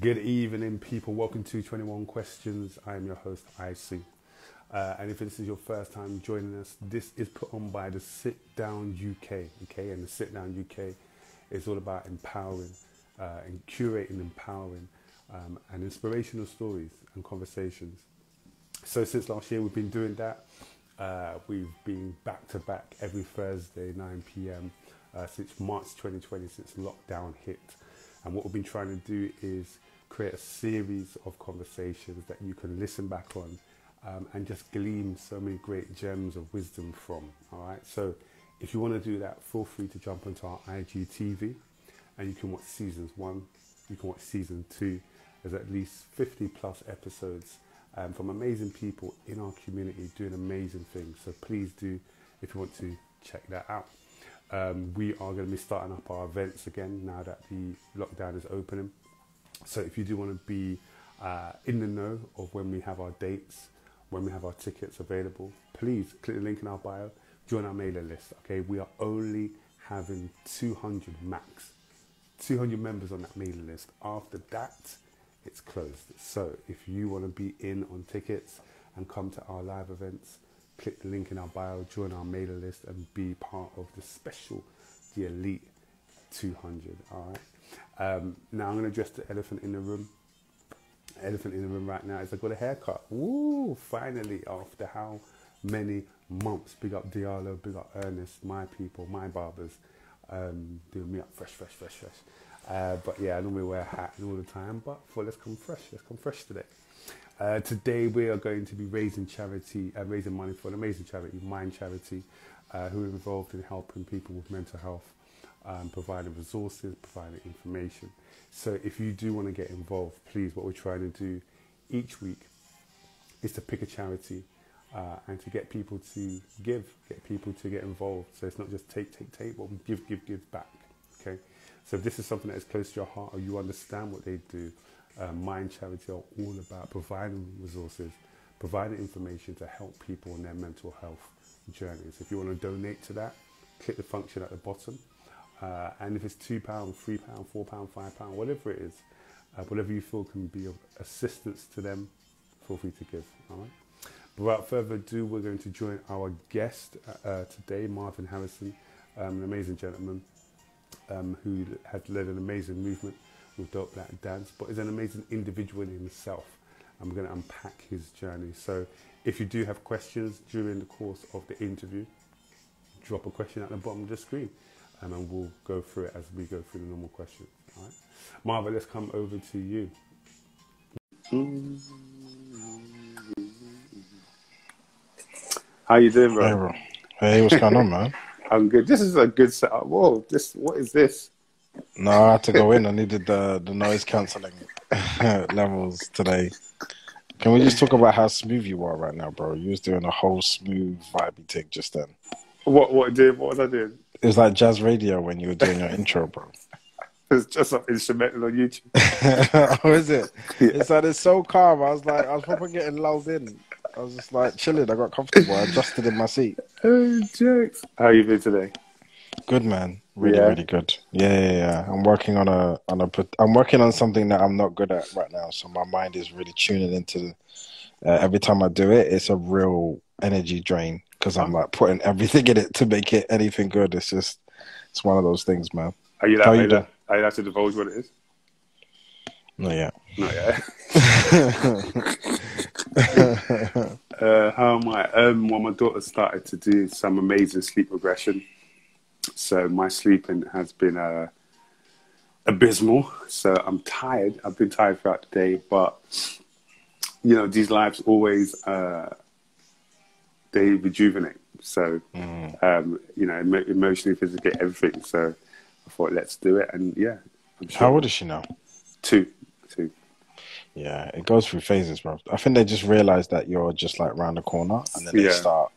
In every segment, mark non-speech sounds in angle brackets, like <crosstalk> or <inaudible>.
Good evening, people. Welcome to 21 Questions. I am your host, Icie. Uh, and if this is your first time joining us, this is put on by the Sit Down UK. Okay, and the Sit Down UK is all about empowering uh, and curating, empowering, um, and inspirational stories and conversations. So since last year, we've been doing that. Uh, we've been back to back every Thursday, 9 p.m. Uh, since March 2020, since lockdown hit. And what we've been trying to do is create a series of conversations that you can listen back on um, and just glean so many great gems of wisdom from. All right. So if you want to do that, feel free to jump onto our IGTV and you can watch seasons one, you can watch season two. There's at least 50 plus episodes um, from amazing people in our community doing amazing things. So please do, if you want to check that out. Um, we are going to be starting up our events again now that the lockdown is opening. So if you do want to be uh, in the know of when we have our dates, when we have our tickets available, please click the link in our bio, join our mailer list. Okay, we are only having 200 max, 200 members on that mailing list. After that, it's closed. So if you want to be in on tickets and come to our live events, click the link in our bio, join our mailer list, and be part of the special, the elite 200. All right. Um, now I'm going to address the elephant in the room. Elephant in the room right now is I got a haircut. Woo! Finally, after how many months? Big up Diallo, big up Ernest, my people, my barbers, um, doing me up fresh, fresh, fresh, fresh. Uh, but yeah, I normally wear a hat all the time, but for let's come fresh. Let's come fresh today. Uh, today we are going to be raising charity, uh, raising money for an amazing charity, Mind Charity, uh, who are involved in helping people with mental health um, providing resources, providing information. So if you do want to get involved, please, what we're trying to do each week is to pick a charity uh, and to get people to give, get people to get involved. So it's not just take, take, take, but give, give, give back. Okay. So if this is something that is close to your heart or you understand what they do, uh, Mind Charity are all about providing resources, providing information to help people in their mental health journeys. If you want to donate to that, click the function at the bottom uh, and if it's £2, £3, £4, £5, whatever it is, uh, whatever you feel can be of assistance to them, feel free to give. All right. But without further ado, we're going to join our guest uh, uh today, Marvyn Harrison, um, an amazing gentleman um, who has led an amazing movement with Dope Black Dads, but is an amazing individual in himself. I'm going to unpack his journey. So if you do have questions during the course of the interview, drop a question at the bottom of the screen and then we'll go through it as we go through the normal questions. All right, Marva, let's come over to you. How you doing, bro? Hey, bro. Hey, what's going on, man? <laughs> I'm good. This is a good setup. Whoa, this what is this? No, I had to go in. I needed the the noise cancelling <laughs> levels today. Can we just talk about how smooth you are right now, bro? You was doing a whole smooth vibey thing just then. What what did what was I doing? It was like jazz radio when you were doing your intro, bro. <laughs> It's just an instrumental on YouTube. <laughs> oh, is it? Yeah. It's like it's so calm. I was like, I was probably getting lulled in. I was just like chilling. I got comfortable. I adjusted in my seat. Oh, jokes. How you been today? Good, man. Really, yeah. really good. Yeah, yeah, yeah. I'm working on a on a. I'm working on something that I'm not good at right now. So my mind is really tuning into. Uh, every time I do it, it's a real energy drain because I'm like putting everything in it to make it anything good. It's just it's one of those things, man. Are you that? How are you, that, are you that to divulge what it is? Not yet. Not yet. <laughs> <laughs> uh, how am I? Um, well, my daughter started to do some amazing sleep regression. So my sleeping has been uh, abysmal. So I'm tired. I've been tired throughout the day, but you know, these lives always uh, they rejuvenate. So, mm. um, you know, emotionally, physically, everything. So I thought, let's do it. And yeah. Sure. How old is she now? Two. Two. Yeah, it goes through phases, bro. I think they just realize that you're just like round the corner, and then they yeah. start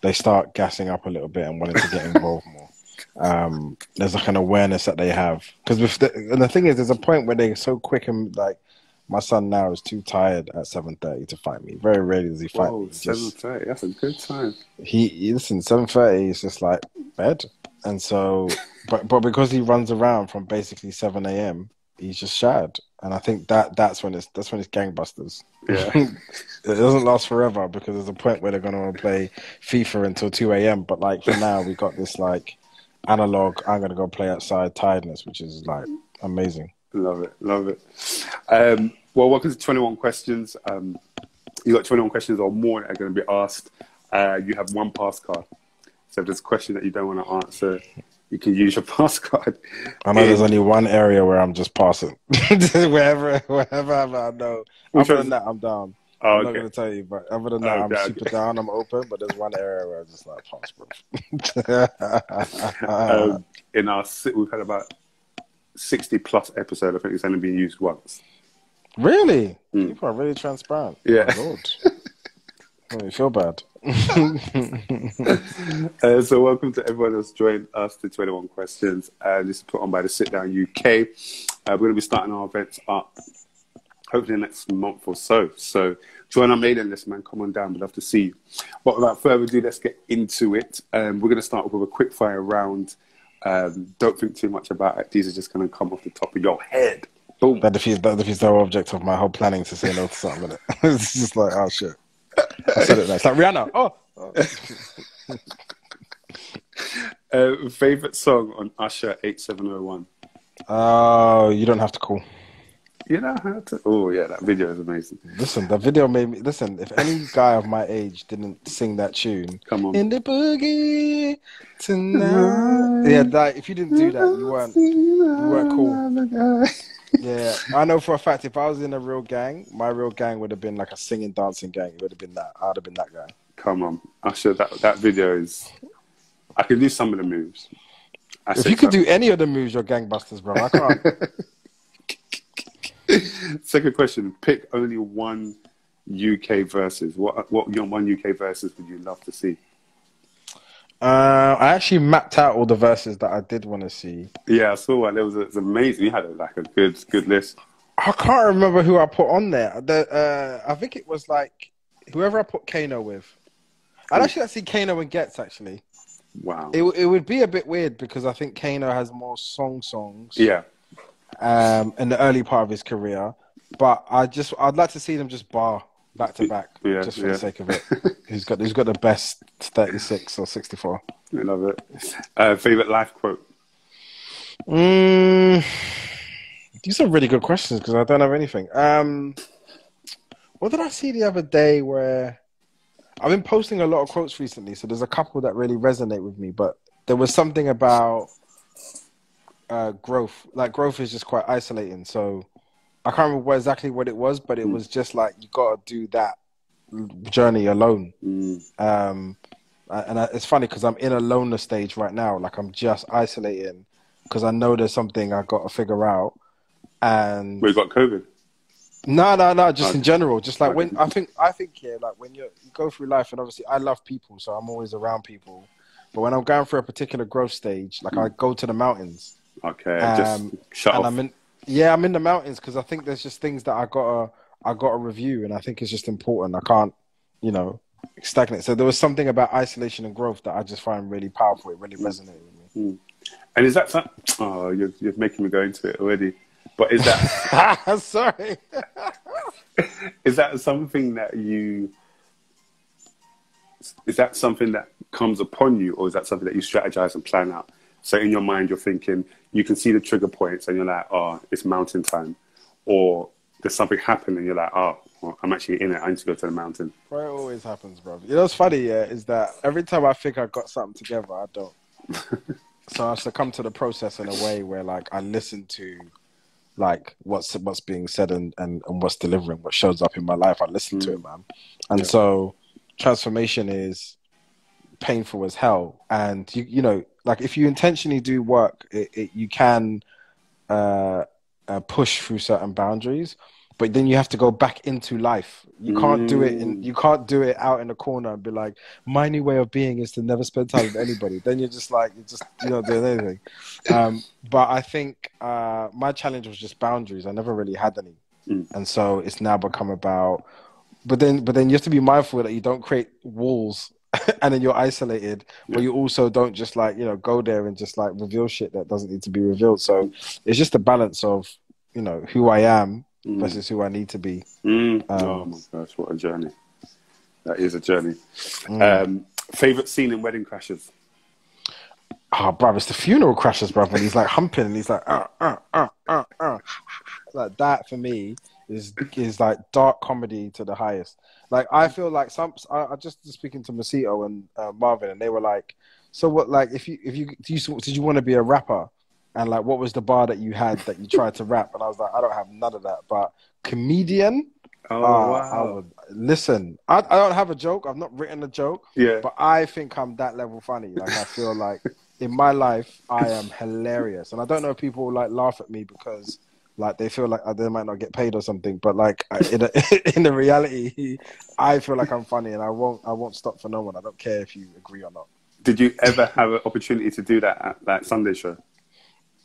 they start gassing up a little bit and wanting to get involved more. <laughs> Um, there's like an awareness that they have because the, and the thing is, there's a point where they're so quick and like my son now is too tired at seven thirty to fight me. Very rarely does he fight Whoa, me. Seven thirty, that's a good time. He, he listen, seven thirty is just like bed, and so, <laughs> but but because he runs around from basically seven a.m. he's just shattered. And I think that that's when it's that's when it's gangbusters. Yeah, <laughs> it doesn't last forever because there's a point where they're going to want to play FIFA until two a.m. But like for now, we got this like analog. I'm going to go play outside tiredness, which is like amazing. Love it, love it. Um, well, welcome to 21 questions. Um, you got 21 questions or more that are going to be asked. Uh, you have one pass card. So if there's a question that you don't want to answer, you can use your <laughs> pass card. I know there's only one area where I'm just passing. <laughs> wherever, wherever I know. Other than that, I'm down. Oh, I'm okay. not going to tell you, but other than that, okay, I'm super okay. down. I'm open, but there's one area where I'm just like pass, bro. um, in our, we've had about 60 plus episode. I think it's only been used once. Really? Mm. People are really transparent. Yeah. Oh. <laughs> I feel bad. <laughs> uh, so, welcome to everyone that's joined us to 21 Questions. Uh, this is put on by the Sit Down UK. Uh, we're going to be starting our events up hopefully next month or so. So, join our mailing list, man. Come on down. We'd love to see you. But without further ado, let's get into it. Um, we're going to start with a quick fire round. Um, don't think too much about it. These are just going to come off the top of your head. Boom. That defeats, that defeats the whole object of my whole planning to say no to something. It? <laughs> it's just like, oh, shit. I said it nice. Like Rihanna. Oh. oh. <laughs> uh, favorite song on Usher 8701? Oh, you don't have to call. You know how to. Oh yeah, that video is amazing. Listen, the video made me. Listen, if any guy of my age didn't sing that tune, come on, in the boogie tonight. yeah, that if you didn't do that, you weren't you weren't cool. yeah, I know for a fact if I was in a real gang, my real gang would have been like a singing, dancing gang. It would have been that. I'd have been that guy. Come on, Usher, that that video is. I can do some of the moves. I if you could do any of the moves, you're gangbusters, bro. I can't. <laughs> <laughs> Second question: Pick only one UK versus. What what one UK versus would you love to see? Uh, I actually mapped out all the verses that I did want to see. Yeah, I saw one. It was, it was amazing. You had a, like a good good list. I can't remember who I put on there. The, uh, I think it was like whoever I put Kano with. I'd actually like to see Kano and Ghetts actually. Wow. It it would be a bit weird because I think Kano has more song songs. Yeah um, in the early part of his career. But I just I'd like to see them just bar back to back, <laughs> yeah, just for yeah. the sake of it. <laughs> he's got he's got the best thirty six or sixty four? I love it. Uh, favorite life quote. Mm, these are really good questions because I don't have anything. Um, what did I see the other day where I've been posting a lot of quotes recently, so there's a couple that really resonate with me. But there was something about uh, growth. Like growth is just quite isolating. So I can't remember exactly what it was, but it mm. was just like you got to do that journey alone. Mm. Um, and I, it's funny because I'm in a loner stage right now. Like I'm just isolating because I know there's something I got to figure out. And we got COVID. No, no, no. Just in general, just like when I think, I think yeah, like when you go through life, and obviously I love people, so I'm always around people. But when I'm going through a particular growth stage, like mm. I go to the mountains Okay, um, just shut and off. I'm in, yeah, I'm in the mountains because I think there's just things that I gotta I gotta review, and I think it's just important. I can't, you know, stagnate. So there was something about isolation and growth that I just find really powerful. It really resonated with me. Mm. And is that some... oh, you're you're making me go into it already? But is that <laughs> sorry? <laughs> is that something that you? Is that something that comes upon you, or is that something that you strategize and plan out? So in your mind, you're thinking, you can see the trigger points and you're like, oh, it's mountain time. Or there's something happening and you're like, oh, well, I'm actually in it. I need to go to the mountain. Well, it always happens, bro. You know what's funny, yeah, is that every time I think I got something together, I don't. <laughs> so I succumb to the process in a way where like I listen to like what's what's being said and, and, and what's delivering, what shows up in my life. I listen mm. to it, man. And yeah. so transformation is painful as hell. And you you know, like if you intentionally do work, it, it, you can uh, uh, push through certain boundaries. But then you have to go back into life. You can't mm. do it. In, you can't do it out in a corner and be like, "My new way of being is to never spend time with anybody." then you're just like, you're just you're not doing anything. Um, but I think uh, my challenge was just boundaries. I never really had any, mm. and so it's now become about. But then, but then you have to be mindful that you don't create walls <laughs> and then you're isolated, but you also don't just like you know go there and just like reveal shit that doesn't need to be revealed. So it's just a balance of you know who I am mm. versus who I need to be. Mm. Um, oh my gosh, what a journey! That is a journey. Mm. Um, favorite scene in Wedding Crashers? Oh, bro, it's the funeral crashes, bro. And he's like humping, and he's like, uh, uh, uh, uh, uh. like that for me is is like dark comedy to the highest. Like I feel like some. I, I just speaking to Masito and uh, Marvin, and they were like, "So what? Like, if you if you did you, did you want to be a rapper?" And like, what was the bar that you had that you <laughs> tried to rap? And I was like, I don't have none of that. But comedian, Oh, uh, wow. I would, listen, I, I don't have a joke. I've not written a joke. Yeah. But I think I'm that level funny. Like I feel like <laughs> in my life I am hilarious, and I don't know if people like laugh at me because like they feel like uh, they might not get paid or something. But like in a, <laughs> in the reality, I feel like I'm funny, and I won't I won't stop for no one. I don't care if you agree or not. Did you ever have an opportunity to do that at that Sunday show?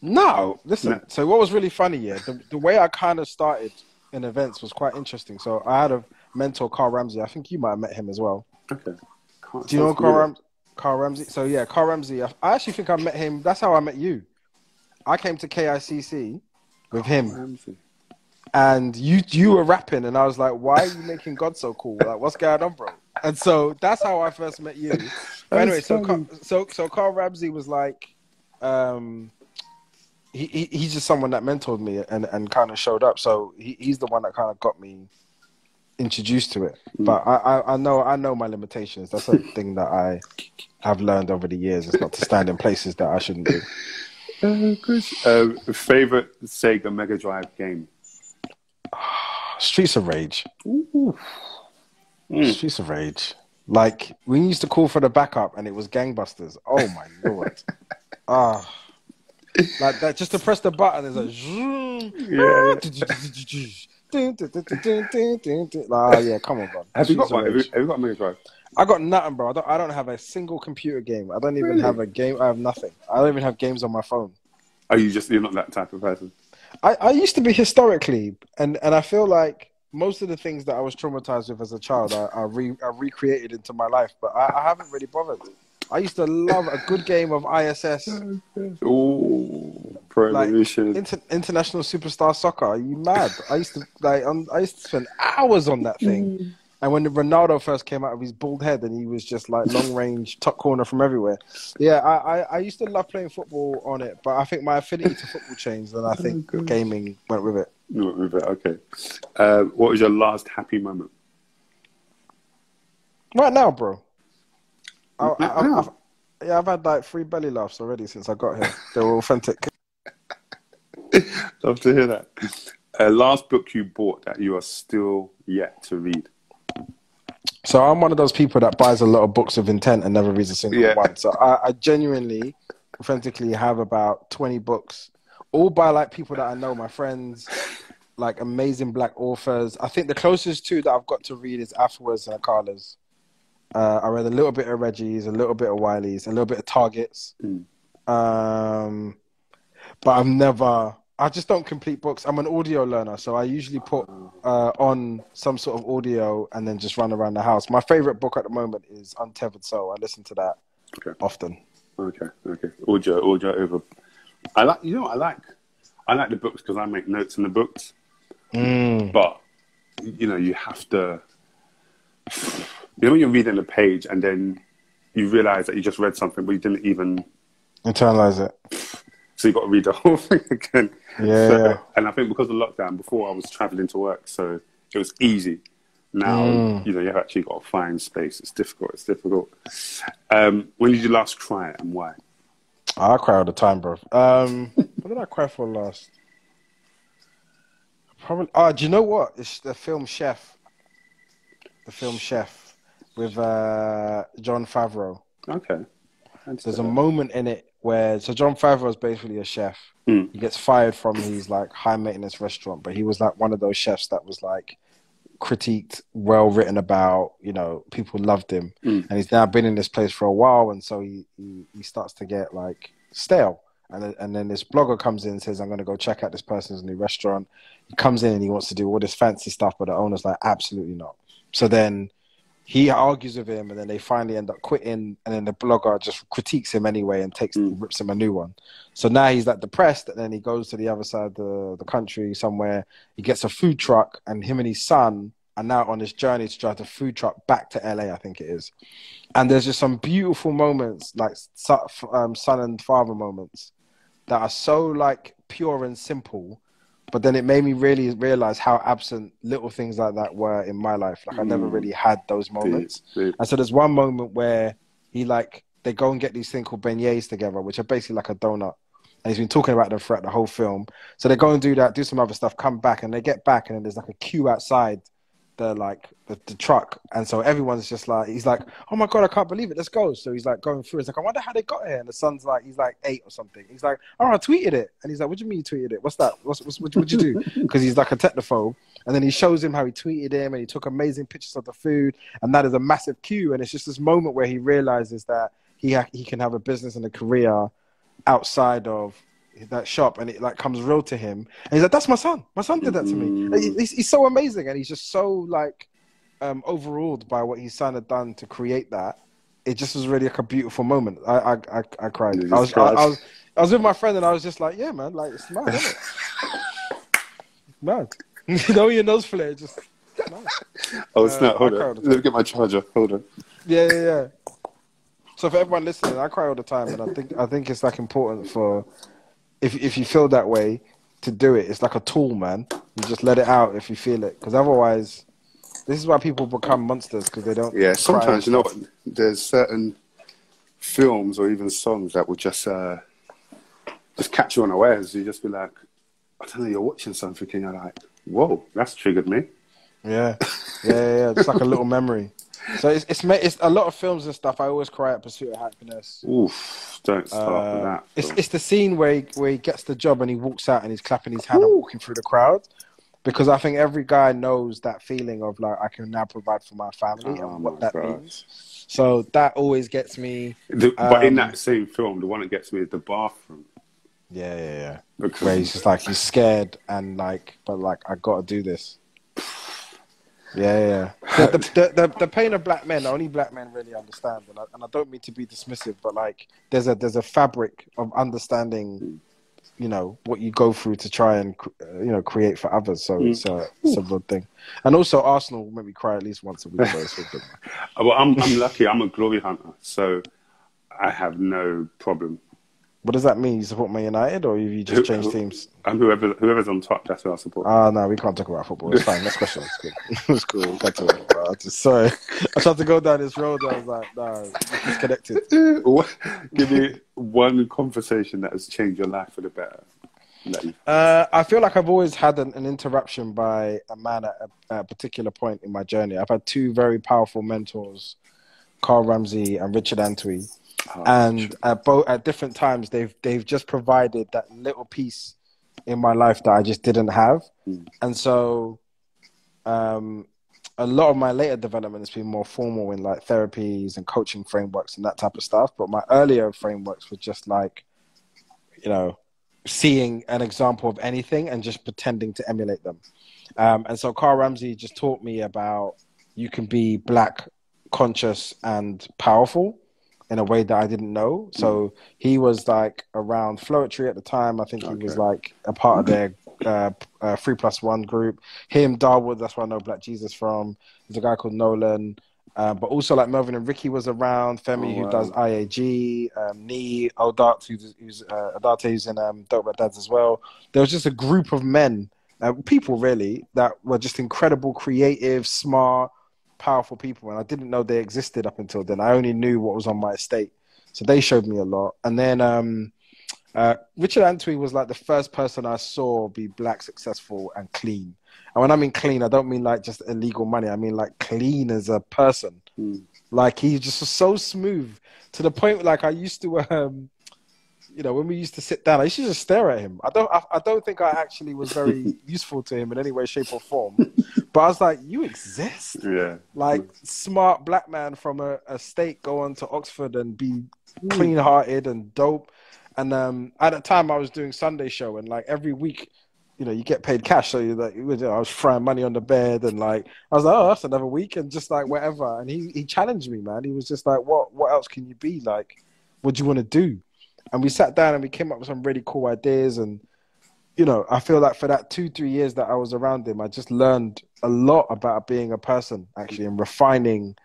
No, listen. No. So what was really funny, yeah, the, the way I kind of started in events was quite interesting. So I had a mentor, Carl Ramsey. I think you might have met him as well. Okay. Can't Do you know Carl, Ram- Carl Ramsey? So yeah, Carl Ramsey. I actually think I met him. That's how I met you. I came to KICC with him. And you you were rapping, and I was like, "Why are you making God so cool? Like, what's going on, bro?" And so that's how I first met you. <laughs> anyway, so so so Carl Ramsey was like, um, he, he he's just someone that mentored me and, and kind of showed up. So he, he's the one that kind of got me introduced to it. Mm. But I, I, I, know I know my limitations. That's a <laughs> thing that I have learned over the years. It's not to stand in places that I shouldn't be. <laughs> Uh, uh, favorite Sega Mega Drive game? <sighs> Streets of Rage. Mm. Streets of Rage. Like we used to call for the backup, and it was Gangbusters. Oh my <laughs> lord! Ah like that. Just to press the button, is a yeah. <laughs> Ah, yeah, come on, bro. Have you got one? Have you, have you got a Mega Drive? I got nothing, bro. I don't. I don't have a single computer game. I don't even really? have a game. I have nothing. I don't even have games on my phone. Are you just? You're not that type of person. I, I used to be historically, and and I feel like most of the things that I was traumatized with as a child, I, I, re, I recreated into my life, but I, I haven't really bothered. I used to love a good game of ISS. Ooh, Pro like, inter- International Superstar Soccer. Are you mad? I used to like um, I used to spend hours on that thing. And when Ronaldo first came out of his bald head and he was just like long <laughs> range, top corner from everywhere. Yeah, I, I, I, used to love playing football on it, but I think my affinity to football changed and I <laughs> think oh, gaming went with it. Went with it, okay. Uh, what was your last happy moment? Right now, bro. I, I, I've, yeah, I've had like three belly laughs already since I got here. They were authentic. <laughs> Love to hear that. Uh, last book you bought that you are still yet to read. So I'm one of those people that buys a lot of books of intent and never reads a single yeah. one. So I, I genuinely, authentically have about 20 books, all by like people that I know, my friends, like amazing black authors. I think the closest two that I've got to read is Afterwards and Akala's. Uh, I read a little bit of Reggie's, a little bit of Wiley's, a little bit of Targets. Mm. Um, but I've never. I just don't complete books. I'm an audio learner, so I usually put uh, on some sort of audio and then just run around the house. My favorite book at the moment is Untethered Soul. I listen to that okay. often. Okay, okay. Audio, audio over. I like. You know, I like. I like the books because I make notes in the books. Mm. But you know, you have to you know when you're reading a page and then you realize that you just read something, but you didn't even internalize it. So you got to read the whole <laughs> thing again. Yeah, so. And I think because of lockdown, before I was traveling to work, so it was easy. Now mm. you know you've actually got to find space. It's difficult. It's difficult. Um, when did you last cry and why? I cry all the time, bro. Um, <laughs> what did I cry for last? Probably. Oh, do you know what? It's the film Chef the film Chef with uh, Jon Favreau. Okay. There's a moment in it where so Jon Favreau is basically a chef. Mm. He gets fired from his like high maintenance restaurant, but he was like one of those chefs that was like critiqued, well written about. You know, people loved him, mm. and he's now been in this place for a while, and so he he, he starts to get like stale. And, and then this blogger comes in and says, I'm going to go check out this person's new restaurant. He comes in and he wants to do all this fancy stuff, but the owner's like, absolutely not. So then he argues with him, and then they finally end up quitting, and then the blogger just critiques him anyway and takes mm. rips him a new one. So now he's like depressed, and then he goes to the other side of the, the country somewhere. He gets a food truck, and him and his son are now on this journey to drive the food truck back to LA, I think it is. And there's just some beautiful moments, like um, son and father moments, that are so like pure and simple. But then it made me really realize how absent little things like that were in my life. Like I never mm. really had those moments. Deep, deep. And so there's one moment where he like they go and get these thing called beignets together, which are basically like a donut. And he's been talking about them throughout the whole film. So they go and do that, do some other stuff, come back, and they get back, and then there's like a queue outside the like the, the, truck, and so everyone's just like he's like, oh my god, I can't believe it, let's go. So he's like going through. It's like I wonder how they got here. And the son's like, he's like eight or something. He's like, oh, I tweeted it, and he's like, what do you mean you tweeted it? What's that? What's, what's what would you do? <laughs> Because he's like a technophobe. And then he shows him how he tweeted him, and he took amazing pictures of the food, and that is a massive cue. And it's just this moment where he realizes that he ha- he can have a business and a career outside of that shop and it like comes real to him. And he's like that's my son. My son did that to me. Mm. he's, he's, so amazing and he's just so like um overawed by what his son had done to create that. It just was really like a beautiful moment. I i i, I cried. I was, I, I, was i was with my friend and i was just like yeah man like it's mad isn't it? <laughs> Mad. <laughs> You know your nose flare just mad. oh it's uh, not hold on. let me get my charger hold on. Yeah yeah yeah. So for everyone listening i cry all the time and i think i think it's like important for if if you feel that way to do it. It's like a tool, man. You just let it out if you feel it, because otherwise, this is why people become monsters because they don't. Yeah, sometimes you know what? There's certain films or even songs that will just uh, just catch you unawares. You just be like, I don't know, you're watching something and you're like, whoa, that's triggered me. Yeah, yeah, yeah, It's like a little memory. <laughs> So it's, it's it's a lot of films and stuff. I always cry at Pursuit of Happiness. Oof! Don't start uh, with that. It's it's the scene where he, where he gets the job and he walks out and he's clapping his hand Ooh. and walking through the crowd, because I think every guy knows that feeling of like I can now provide for my family oh and what that God. means. So that always gets me. The, um, but in um, that same film, the one that gets me is the bathroom. Yeah, yeah, yeah. Because where he's just like he's scared and like, but like I got to do this. Yeah, yeah. The, the, the, the, pain of black men, only black men really understand, and I, and I don't mean to be dismissive, but like there's a there's a fabric of understanding, you know, what you go through to try and you know create for others. So mm. it's a it's a good thing. And also Arsenal make me cry at least once a week. So <laughs> well, I'm I'm lucky. I'm a glory hunter, so I have no problem what does that mean? You support Man United, or you just changed teams? I'm whoever whoever's on top. That's who I support. Ah, uh, no, we can't talk about football. It's fine. Next question. <laughs> It's good. <laughs> it's cool. Back to it. Uh, just, sorry, I tried to go down this road. I was like, nah, it's connected. Give me one conversation that has changed your life for the better. Uh, I feel like I've always had an, an interruption by a man at a, at a, particular point in my journey. I've had two very powerful mentors, Carl Ramsey and Richard Antwi Oh, and at both at different times, they've they've just provided that little piece in my life that I just didn't have, mm. and so um, a lot of my later development has been more formal in like therapies and coaching frameworks and that type of stuff. But my earlier frameworks were just like, you know, seeing an example of anything and just pretending to emulate them. Um, and so Carl Ramsey just taught me about you can be black, conscious, and powerful in a way that I didn't know. So mm. he was like around Floetry at the time. I think he okay. was like a part of their uh, uh, three plus one group. Him, Darwood, that's where I know Black Jesus from. There's a guy called Nolan. Uh, but also like Melvin and Ricky was around. Femi, oh, wow. who does IAG, um, Nee, Odat, who's, who's uh, Adate, who's in um, Dope Red Dads as well. There was just a group of men, uh, people really, that were just incredible, creative, smart, powerful people, and I didn't know they existed up until then. I only knew what was on my estate, so they showed me a lot. And then um, uh, Richard Antwi was like the first person I saw be black, successful, and clean. And when I mean clean, I don't mean like just illegal money. I mean like clean as a person. Mm. Like he just was so smooth to the point. Like I used to <laughs> um, you know, when we used to sit down, I used to just stare at him. I don't, I, I don't think I actually was very <laughs> useful to him in any way, shape, or form. But I was like, you exist. <laughs> Yeah. Like smart black man from a, a state go on to Oxford and be clean hearted and dope. And um, at that time, I was doing Sunday show, and like every week, you know, you get paid cash. So you like, I was throwing money on the bed and like, I was like, oh, that's another week and just like whatever. And he, he challenged me, man. He was just like, what, what else can you be? Like, what do you want to do? And we sat down and we came up with some really cool ideas. And, you know, I feel like for that two, three years that I was around him, I just learned a lot about being a person actually and refining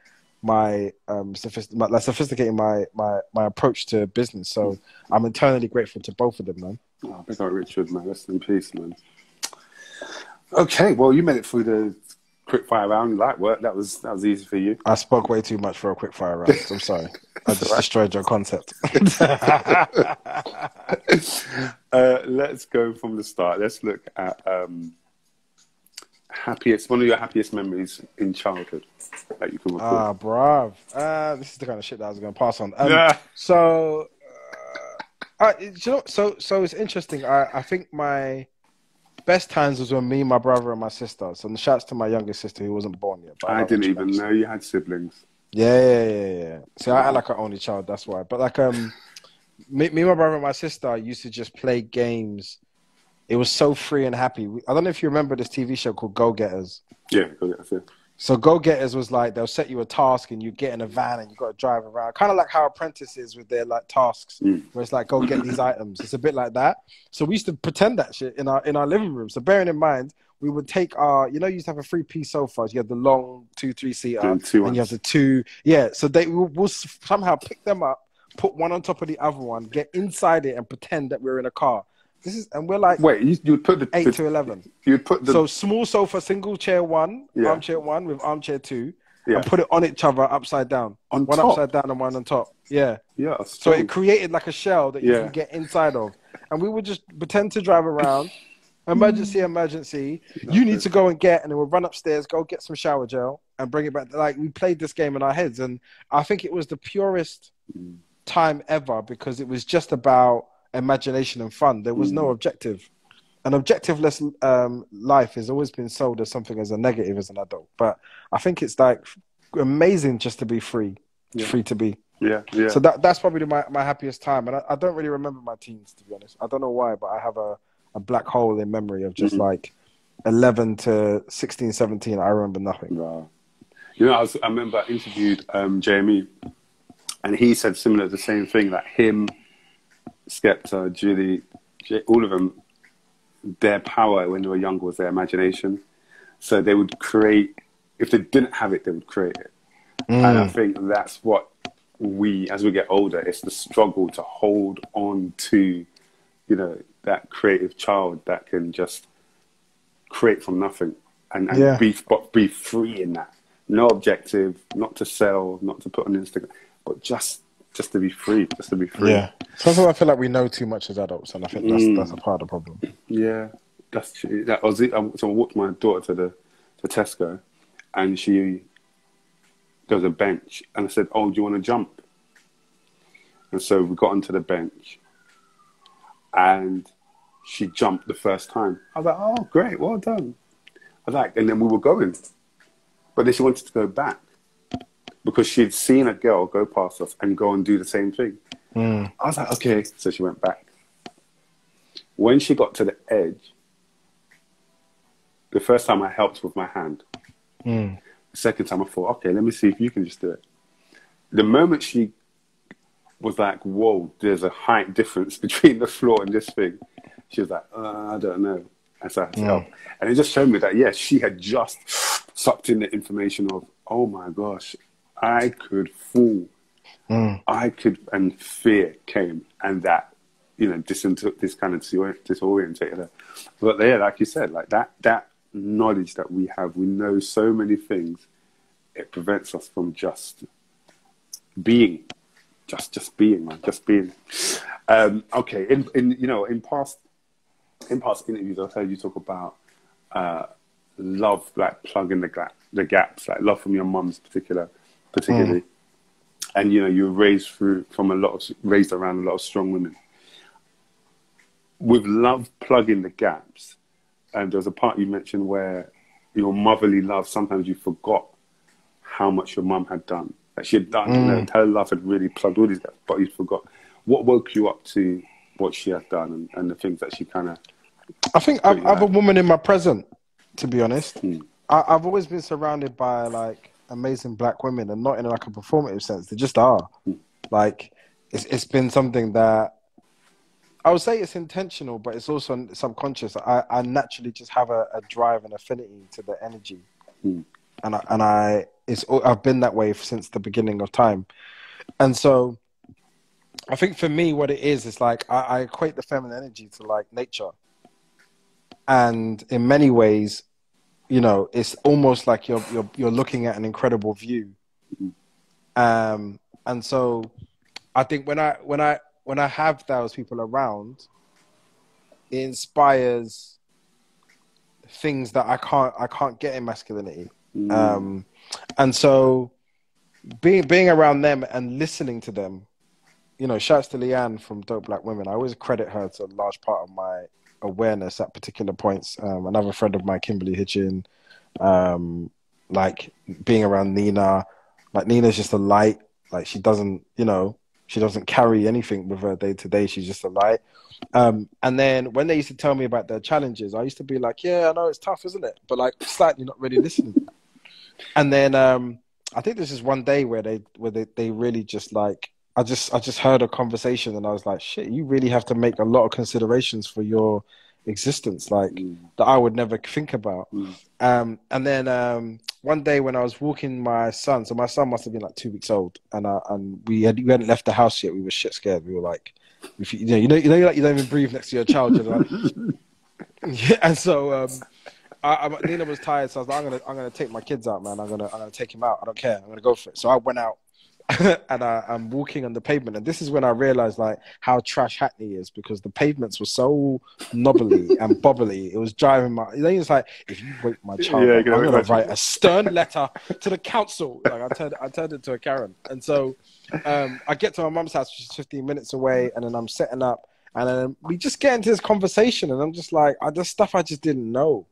my um sophist- my, like sophisticating my my my approach to business. So I'm eternally grateful to both of them, man. Oh, big up Richard, man. Rest in peace, man. Okay, well, you made it through the quick fire round. Light work. That was that was easy for you. I spoke way too much for a quick fire round. I'm sorry. I just <laughs> destroyed your concept. <laughs> uh, let's go from the start. Let's look at um, happiest one of your happiest memories in childhood that you can recall. Ah, bruv. Uh, this is the kind of shit that I was going to pass on. Um, yeah. So, uh, I, you know, so so it's interesting. I I think my best times was when me, my brother, and my sister. So the shouts to my youngest sister who wasn't born yet. I, I didn't even know you had siblings. Yeah, yeah, yeah, yeah. See, I act like an only child. That's why. But like, um, <laughs> me, me, my brother, and my sister used to just play games it was so free and happy. I don't know if you remember this TV show called Go Getters. Yeah, Go Getters. Yeah. So Go Getters was like they'll set you a task and you get in a van and you got to drive around, kind of like how apprentices with their like tasks, mm. where it's like go get these items. It's a bit like that. So we used to pretend that shit in our in our living room. So bearing in mind, we would take our, you know, you used to have a three piece sofa. You had the long two three seater, and, and you have the two, yeah. So they will we'll somehow pick them up, put one on top of the other one, get inside it, and pretend that we're in a car. This is, and we're like, wait, you, you put the eight the, to eleven. You'd put the so small sofa, single chair one, yeah. armchair one with armchair two, yeah. and put it on each other upside down. On one top? upside down and one on top. Yeah, yeah. So, so it created like a shell that you yeah. can get inside of, and we would just pretend to drive around. <laughs> emergency, emergency. You need to go and get, and then we'll run upstairs, go get some shower gel, and bring it back. Like we played this game in our heads, and I think it was the purest mm. time ever because it was just about imagination and fun. There was no objective. An objectiveless um, life has always been sold as something as a negative as an adult. But I think it's like amazing just to be free, yeah. free to be. Yeah, yeah. So that that's probably my, my happiest time. And I, I, don't really remember my teens, to be honest. I don't know why, but I have a, a black hole in memory of just mm-hmm. like 11 to 16, 17. I remember nothing. Wow. You know, I, was, I remember I interviewed um, JME, and he said similar, the same thing that him Skepta, Julie, all of them, their power when they were younger was their imagination. So they would create, if they didn't have it, they would create it. Mm. And I think that's what we, as we get older, it's the struggle to hold on to, you know, that creative child that can just create from nothing and, and yeah. be, be free in that. No objective, not to sell, not to put on Instagram, but just just to be free, just to be free. Yeah. Sometimes I feel like we know too much as adults, and I think that's mm. that's a part of the problem. Yeah, that's true. That was it. So I walked my daughter to the to Tesco, and she there was a bench, and I said, "Oh, do you want to jump?" And so we got onto the bench, and she jumped the first time. I was like, "Oh, great, well done." I was like, and then we were going, but then she wanted to go back because she'd seen a girl go past us and go and do the same thing. Mm. I was like, okay. So she went back. When she got to the edge, the first time I helped with my hand. Mm. The second time I thought, okay, let me see if you can just do it. The moment she was like, whoa, there's a height difference <laughs> between the floor and this thing, she was like, uh, I don't know. And so I had to mm. help. And it just showed me that, yes, yeah, she had just sucked in the information of, oh my gosh, I could fall. Mm. I could, and fear came, and that, you know, this this kind of disorientated her. But yeah, like you said, like that that knowledge that we have, we know so many things. It prevents us from just being, just just being, man, just being. Um, okay, in in you know, in past in past interviews, I've heard you talk about uh, love, like plugging the gap, the gaps, like love from your mum's particular particularly. Mm. And you know, you're raised through from a lot of raised around a lot of strong women. With love plugging the gaps, and there was a part you mentioned where your motherly love, sometimes you forgot how much your mum had done. That she had done, mm. you know, mm. her love had really plugged all these gaps, but you forgot. What woke you up to what she had done and, and the things that she kind of I think I, I have a woman in my present. To be honest, hmm. I, I've always been surrounded by like amazing black women, and not in like a performative sense. They just are. Like it's it's been something that I would say it's intentional, but it's also subconscious. I, I naturally just have a, a drive and affinity to the energy, hmm. and I, and I it's I've been that way since the beginning of time, and so I think for me, what it is is like I, I equate the feminine energy to like nature, and in many ways, you know, it's almost like you're you're you're looking at an incredible view, hmm. um, and so I think when I when I when I have those people around, it inspires things that I can't I can't get in masculinity. Mm. Um, and so being being around them and listening to them, you know, shouts to Leanne from Dope Black Women. I always credit her to a large part of my awareness at particular points. Um, another friend of mine, Kimberly Hitchin, um, like being around Nina, like Nina's just a light. Like she doesn't, you know, she doesn't carry anything with her day to day. She's just a light. Um, and then when they used to tell me about their challenges, I used to be like, "Yeah, I know it's tough, isn't it?" But like, slightly not really listening. <laughs> and then um, I think this is one day where they where they, they really just like I just I just heard a conversation and I was like, "Shit, you really have to make a lot of considerations for your existence, like mm. that I would never think about." Mm. Um, and then um, one day when I was walking my son, so my son must have been like two weeks old, and uh, and we had we hadn't left the house yet. We were shit scared. We were like, if you, you know, you know, you know, like you don't even breathe next to your child. You know, like, <laughs> <laughs> yeah, and so um, I, I, Nina was tired, so I was like, I'm gonna I'm gonna take my kids out, man. I'm gonna I'm gonna take him out. I don't care. I'm gonna go for it. So I went out <laughs> and I, am walking on the pavement, and this is when I realized like how trash Hackney is because the pavements were so knobbly and <laughs> bobbly. It was driving my. Know, it's like if you wake my child, yeah, I'm gonna write a stern letter to the council. Like I turned, I turned it to a Karen, and so um, I get to my mum's house, which is 15 minutes away, and then I'm setting up, and then we just get into this conversation, and I'm just like, I, there's stuff I just didn't know.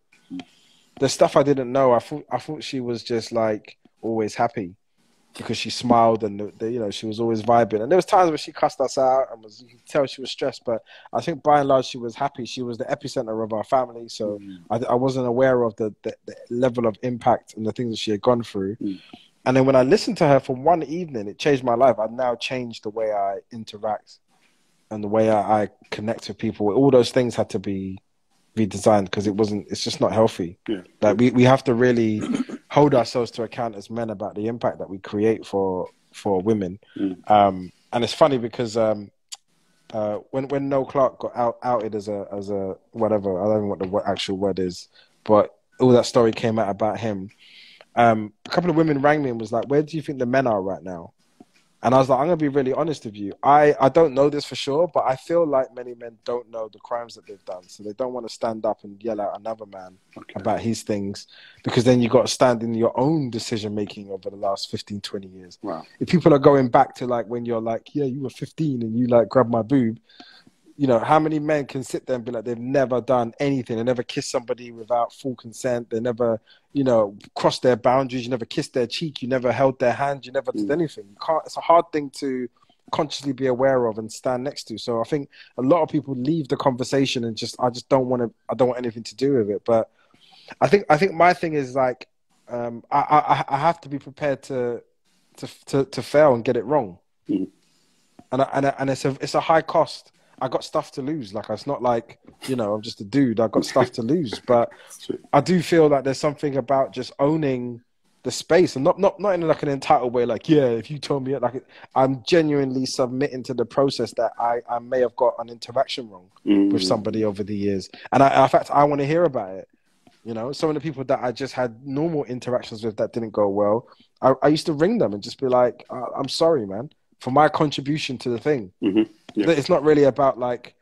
The stuff I didn't know, I thought, I thought she was just like always happy because she smiled and the, the, you know she was always vibing. And there was times where she cussed us out and was you could tell she was stressed. But I think by and large she was happy. She was the epicenter of our family, so mm. I, I, wasn't aware of the, the, the, level of impact and the things that she had gone through. Mm. And then when I listened to her for one evening, it changed my life. I've now changed the way I interact and the way I, I connect with people. All those things had to be redesigned because it wasn't. It's just not healthy. Yeah. Like we, we have to really <clears throat> hold ourselves to account as men about the impact that we create for for women. Mm. Um, and it's funny because um, uh, when when Noel Clarke got out, outed as a as a whatever I don't know what the actual word is, but all that story came out about him. Um, a couple of women rang me and was like, "Where do you think the men are right now?" And I was like, I'm gonna be really honest with you. I, I don't know this for sure, but I feel like many men don't know the crimes that they've done. So they don't want to stand up and yell at another man okay. about his things because then you've got to stand in your own decision making over the last 15, 20 years. Wow. If people are going back to like when you're like, yeah, you were 15 and you like grabbed my boob, you know, how many men can sit there and be like they've never done anything, they never kissed somebody without full consent, they never, you know, crossed their boundaries, you never kissed their cheek, you never held their hand, you never did mm. anything. You can't it's a hard thing to consciously be aware of and stand next to. So I think a lot of people leave the conversation and just I just don't want to I don't want anything to do with it. But I think I think my thing is like um, I, I I have to be prepared to to to, to fail and get it wrong. Mm. And I, and I, and it's a it's a high cost I got stuff to lose. Like it's not like you know I'm just a dude. I got stuff to lose, but I do feel that there's something about just owning the space and not not not in like an entitled way. Like yeah, if you told me like I'm genuinely submitting to the process that I I may have got an interaction wrong mm-hmm. with somebody over the years, and I, in fact I want to hear about it. You know, some of the people that I just had normal interactions with that didn't go well, I, I used to ring them and just be like, "I'm sorry, man." For my contribution to the thing. Mm-hmm. Yeah. It's not really about like,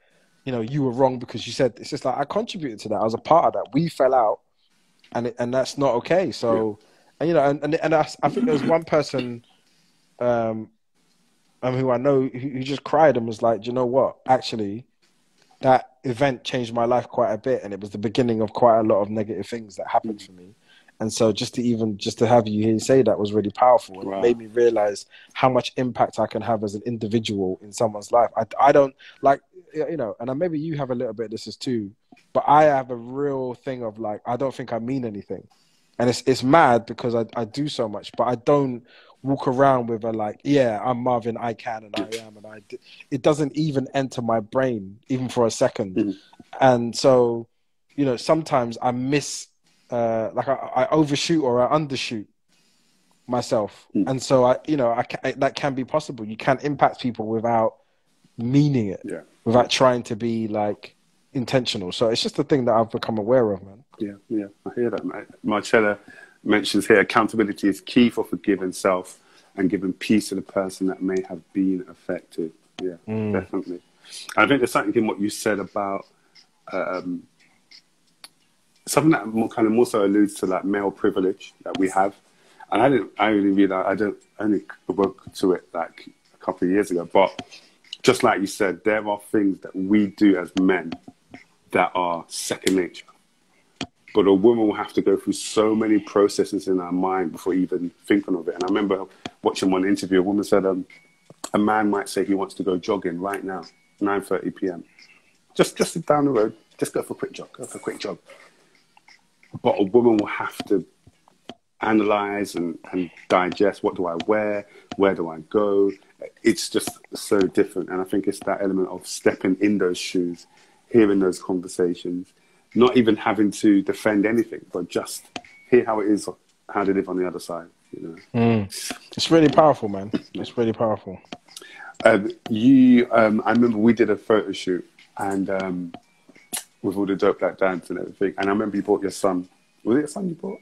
you know, you were wrong because you said. It's just like I contributed to that. I was a part of that. We fell out, and it, and that's not okay. So, yeah. and you know, and and, and I, I think there was one person, um, um, who I know who, who just cried and was like, you know what? Actually, that event changed my life quite a bit, and it was the beginning of quite a lot of negative things that happened for me. And so just to even just to have you here say that was really powerful and wow. it made me realize how much impact I can have as an individual in someone's life. I, I don't like you know, and maybe you have a little bit of this is too. but I have a real thing of like I don't think I mean anything, and it's it's mad because I I do so much, but I don't walk around with a like yeah I'm Marvyn I can and I am and I it doesn't even enter my brain even for a 2nd mm-hmm. and so you know sometimes I miss uh, like I, I, overshoot or I undershoot myself, mm. and so I, you know, I, that can be possible. You can impact people without meaning it, yeah. without trying to be like intentional. So it's just a thing that I've become aware of, man. Yeah, yeah, I hear that, mate. Marcella mentions here accountability is key for forgiving self and giving peace to the person that may have been affected. Yeah, mm. definitely. I think there's something in what you said about um, something that more, kind of more so alludes to like male privilege that we have. And I didn't, I only realized, I don't, only woke to it like a couple of years ago. But just like you said, there are things that we do as men that are second nature. But a woman will have to go through so many processes in her mind before even thinking of it. And I remember watching one interview, a woman said, um, a man might say he wants to go jogging right now, 9.30 p.m. Just, just down the road, just go for a quick jog, go for a quick jog but a woman will have to analyze and, and digest what do I wear, where do I go. It's just so different. And I think it's that element of stepping in those shoes, hearing those conversations, not even having to defend anything, but just hear how it is, how they live on the other side. You know? Mm. It's really powerful, man. It's really powerful. Um, you, um, I remember we did a photo shoot, and um, with all the Dope Black Dads and everything. And I remember you bought your son. Was it your son you bought?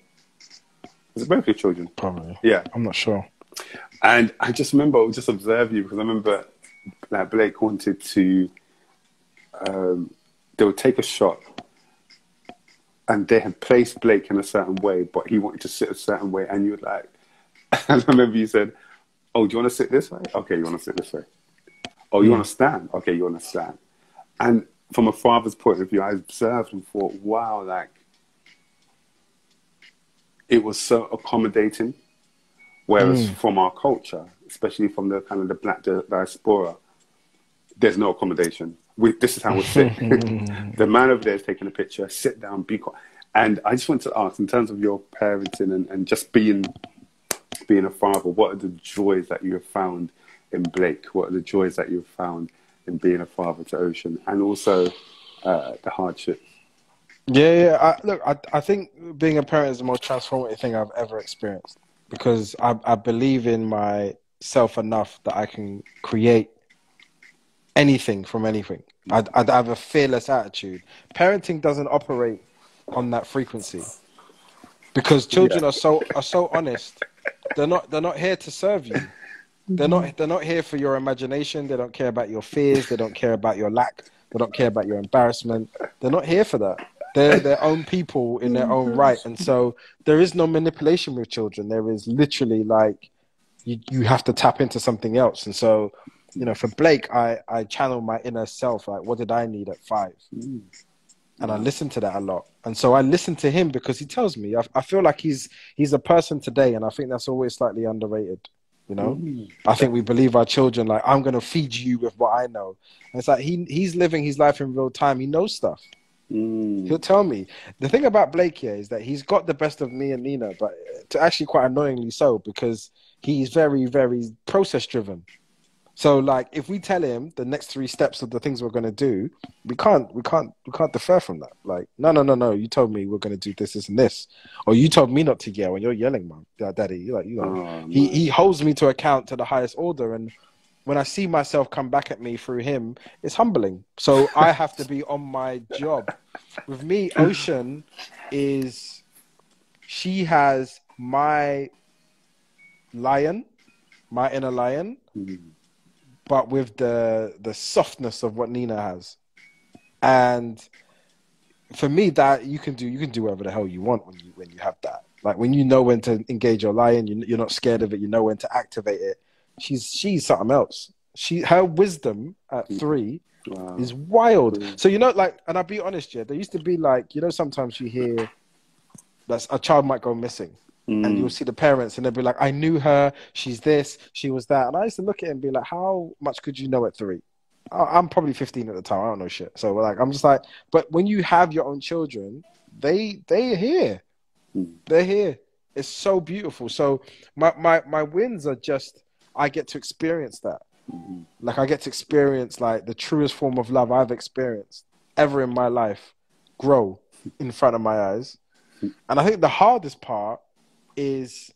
Was it both your children? Probably. Yeah. I'm not sure. And I just remember, I would just observe you because I remember that Blake wanted to, um, they would take a shot and they had placed Blake in a certain way, but he wanted to sit a certain way. And you were like, <laughs> and I remember you said, Oh, do you want to sit this way? Okay, you want to sit this way. Oh, you want to stand? Okay, you want to stand. And from a father's point of view, I observed and thought, wow, like it was so accommodating. Whereas mm. from our culture, especially from the kind of the black diaspora, there's no accommodation. We, this is how we sit. <laughs> the man over there is taking a picture. Sit down, be quiet. And I just want to ask, in terms of your parenting and, and just being being a father, what are the joys that you have found in Blake? What are the joys that you've found in being a father to Ocean, and also uh, the hardship. Yeah, yeah. I, look, I, I think being a parent is the most transformative thing I've ever experienced because I, I believe in myself enough that I can create anything from anything. I'd, I'd have a fearless attitude. Parenting doesn't operate on that frequency because children yeah. are so are so honest. They're not they're not here to serve you. They're not they're not here for your imagination. They don't care about your fears. They don't care about your lack. They don't care about your embarrassment. They're not here for that. They're their own people in their own right. And so there is no manipulation with children. There is literally like you you have to tap into something else. And so, you know, for Blake, I I channel my inner self. Like, what did I need at five? and I listen to that a lot. And so I listen to him because he tells me. I, I, feel like he's he's a person today, and I think that's always slightly underrated. You know, mm. I think we believe our children like I'm going to feed you with what I know. And it's like he he's living his life in real time. He knows stuff. Mm. He'll tell me. The thing about Blake here is that he's got the best of me and Nina, but to actually quite annoyingly so because he's very very process driven. So like if we tell him the next three steps of the things we're gonna do, we can't we can't we can't defer from that. Like, no no no no, you told me we're gonna do this, this and this. Or you told me not to yell and you're yelling, mom, daddy. You're like, you know oh, he, he holds me to account to the highest order and when I see myself come back at me through him, it's humbling. So I have to be on my job. With me, Ocean is she has my lion, my inner lion. Mm-hmm but with the the softness of what Nina has. And for me, that you can do you can do whatever the hell you want when you when you have that. Like when you know when to engage your lion, you, you're not scared of it. You know when to activate it. She's she's something else. She her wisdom at three wow. is wild. Mm. So you know, like, and I'll be honest, yeah. There used to be like, you know, sometimes you hear that a child might go missing, Mm. And you'll see the parents and they'll be like, I knew her, she's this, she was that. And I used to look at it and be like, how much could you know at three? I'm probably 15 at the time. I don't know shit. So like, I'm just like, but when you have your own children, they they are here. Mm. They're here. It's so beautiful. So my my my wins are just I get to experience that. Mm-hmm. Like I get to experience like the truest form of love I've experienced ever in my life grow in front of my eyes. And I think the hardest part is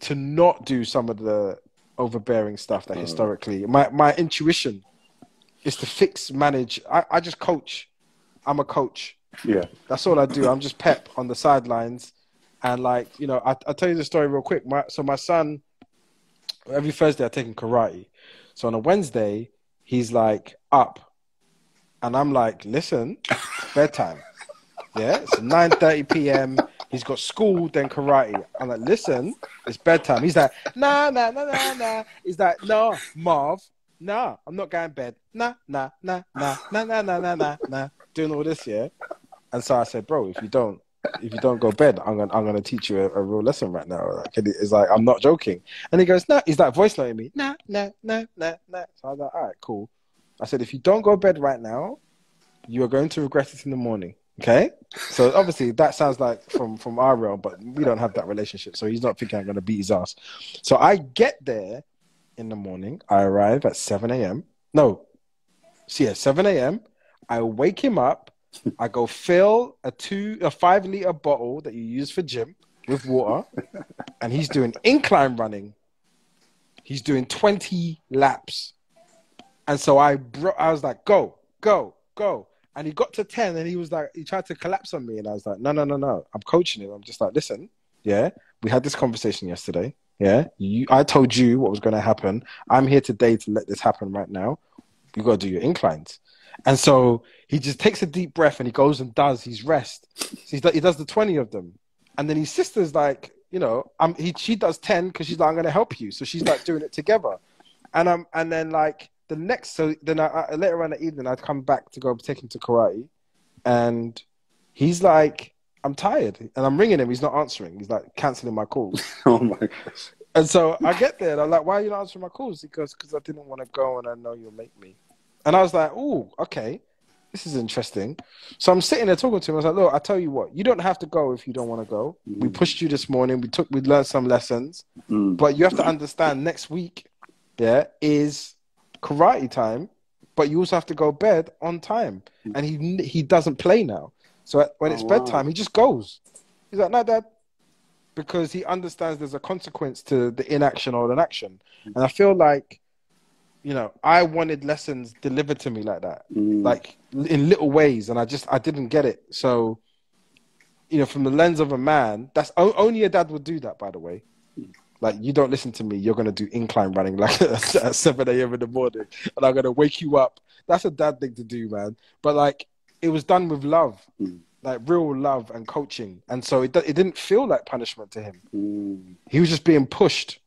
to not do some of the overbearing stuff that uh. historically my, my intuition is to fix, manage. I, I just coach. I'm a coach. Yeah. That's all I do. I'm just pep on the sidelines. And like, you know, I, I'll tell you the story real quick. My, so my son, every Thursday I take him karate. So on a Wednesday, he's like up. And I'm like, listen, bedtime. Yeah, it's 9.30 p.m. He's got school, then karate. I'm like, listen, it's bedtime. He's like, nah, nah, nah, nah, nah. He's like, no, Marv, nah, I'm not going to bed. Nah, nah, nah, nah, nah, nah, nah, nah, nah, nah. Doing all this, yeah. And so I said, bro, if you don't, if you don't go bed, I'm gonna, I'm gonna teach you a, a real lesson right now. Like, it's like I'm not joking. And he goes, nah. He's like voice noting me, nah, nah, nah, nah, nah. So I was like, all right, cool. I said, if you don't go bed right now, you are going to regret it in the morning. Okay, so obviously that sounds like from from our realm, but we don't have that relationship. So he's not thinking I'm to beat his ass. So I get there in the morning. I arrive at seven a.m. No, see, yeah, seven a.m. I wake him up. I go fill a two a five liter bottle that you use for gym with water, and he's doing incline running. He's doing twenty laps, and so I bro- I was like, go, go, go. And he got to 10 and he was like, he tried to collapse on me. And I was like, no, no, no, no. I'm coaching him. I'm just like, listen, yeah, we had this conversation yesterday. Yeah. You, I told you what was going to happen. I'm here today to let this happen right now. You got to do your inclines. And so he just takes a deep breath and he goes and does his rest. So he does the 20 of them. And then his sister's like, you know, um, he, she does 10 because she's like, I'm going to help you. So she's like doing it together. And um, and then like the next, so then I, I, later on that evening, I'd come back to go take him to karate, and he's like, "I'm tired," and I'm ringing him. He's not answering. He's like canceling my calls. <laughs> oh my gosh! And so I get there, and I'm like, "Why are you not answering my calls?" Because because I didn't want to go, and I know you'll make me. And I was like, "Oh, okay." This is interesting. So I'm sitting there talking to him. I was like, "Look, I tell you what. You don't have to go if you don't want to go. Mm. We pushed you this morning. We took, we learned some lessons, mm. but you have to understand. Next week, yeah, is karate time, but you also have to go bed on time. And he he doesn't play now. So when it's oh, bedtime, he just goes. He's like, no, dad, because he understands there's a consequence to the inaction or the inaction. And I feel like, you know, I wanted lessons delivered to me like that, mm. like in little ways, and I just I didn't get it. So, you know, from the lens of a man, that's only a dad would do that. By the way, like you don't listen to me, you're gonna do incline running like <laughs> at seven a.m. in the morning, and I'm gonna wake you up. That's a dad thing to do, man. But like it was done with love, mm. like real love and coaching, and so it it didn't feel like punishment to him. Mm. He was just being pushed,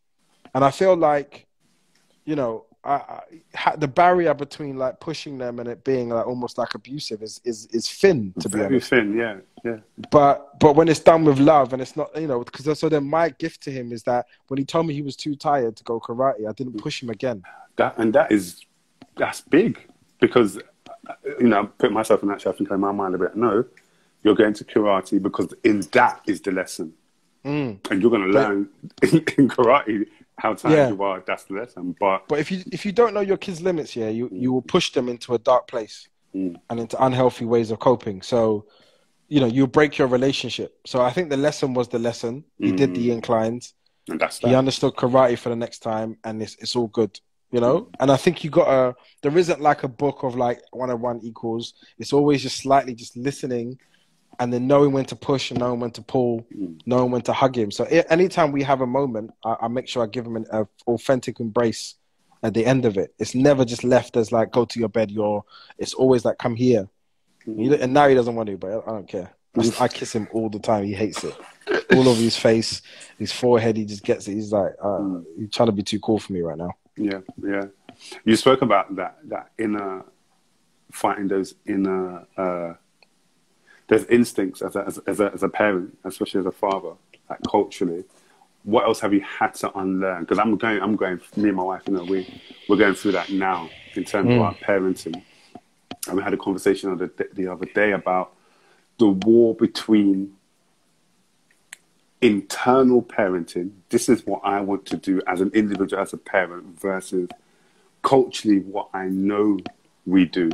and I feel like, you know, I, I, the barrier between like pushing them and it being like almost like abusive is is is thin to Very be honest. thin, yeah, yeah. But but when it's done with love and it's not, you know, because so then my gift to him is that when he told me he was too tired to go karate, I didn't push him again. That and that is that's big because you know, I put myself in that show. I think in my mind a bit. No, you're going to karate because in that is the lesson, mm. and you're going to learn in, in karate how tired yeah. you are, that's the lesson. But but if you if you don't know your kids' limits, yeah, you you will push them into a dark place mm. and into unhealthy ways of coping. So, you know, you break your relationship. So I think the lesson was the lesson. He mm. did the mm. inclines. And that's that. He understood karate for the next time, and it's it's all good. You know, and I think you got a. There isn't like a book of like one on one equals. It's always just slightly just listening and then knowing when to push and knowing when to pull, mm. knowing when to hug him. So anytime we have a moment, I, I make sure I give him an authentic embrace at the end of it. It's never just left as like go to your bed. You're. It's always like come here. And now he doesn't want to, but I don't care. I, kiss him all the time. He hates it. all over his face, his forehead. He just gets it. He's like, uh, mm. you're trying to be too cool for me right now. Yeah, yeah. You spoke about that that inner fighting those inner. Uh, there's instincts as a, as, as, a, as a parent, especially as a father, like culturally, what else have you had to unlearn? Because I'm going, I'm going. Me and my wife, you know, we we're going through that now in terms mm. of our parenting. And we had a conversation the, the other day about the war between internal parenting. This is what I want to do as an individual, as a parent, versus culturally what I know we do.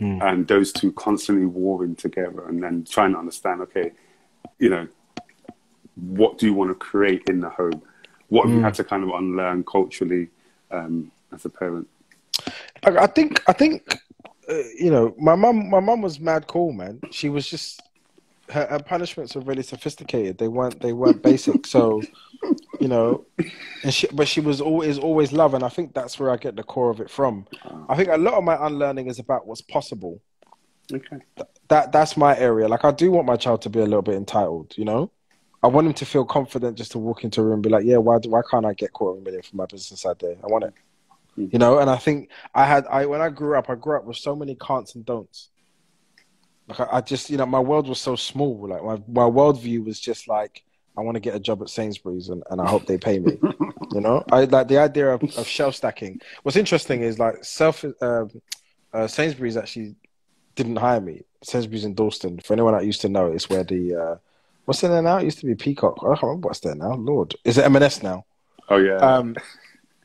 Mm. And those two constantly warring together and then trying to understand, okay, you know, what do you want to create in the home? What have mm. you had to kind of unlearn culturally um, as a parent? I think I think uh, you know my mom my mom was mad cool man. She was just her, her punishments were really sophisticated. They weren't they weren't basic. So you know, and she, but she was always always love, and I think that's where I get the core of it from. I think a lot of my unlearning is about what's possible. Okay. that that's my area. Like I do want my child to be a little bit entitled. You know. I want him to feel confident just to walk into a room and be like, yeah, why, do, why can't I get quarter of a million for my business idea? I want it. Mm-hmm. You know, and I think I had, I when I grew up, I grew up with so many can'ts and don'ts. Like I, I just, you know, my world was so small. Like my, my worldview was just like, I want to get a job at Sainsbury's and, and I hope they pay me. <laughs> you know, I like the idea of, of shelf stacking. What's interesting is like self, uh, uh, Sainsbury's actually didn't hire me. Sainsbury's in Dalston. For anyone that used to know, it's where the uh, What's in there now? It used to be Peacock. I can't remember what's there now. Lord, is it M&S now? Oh yeah. Um,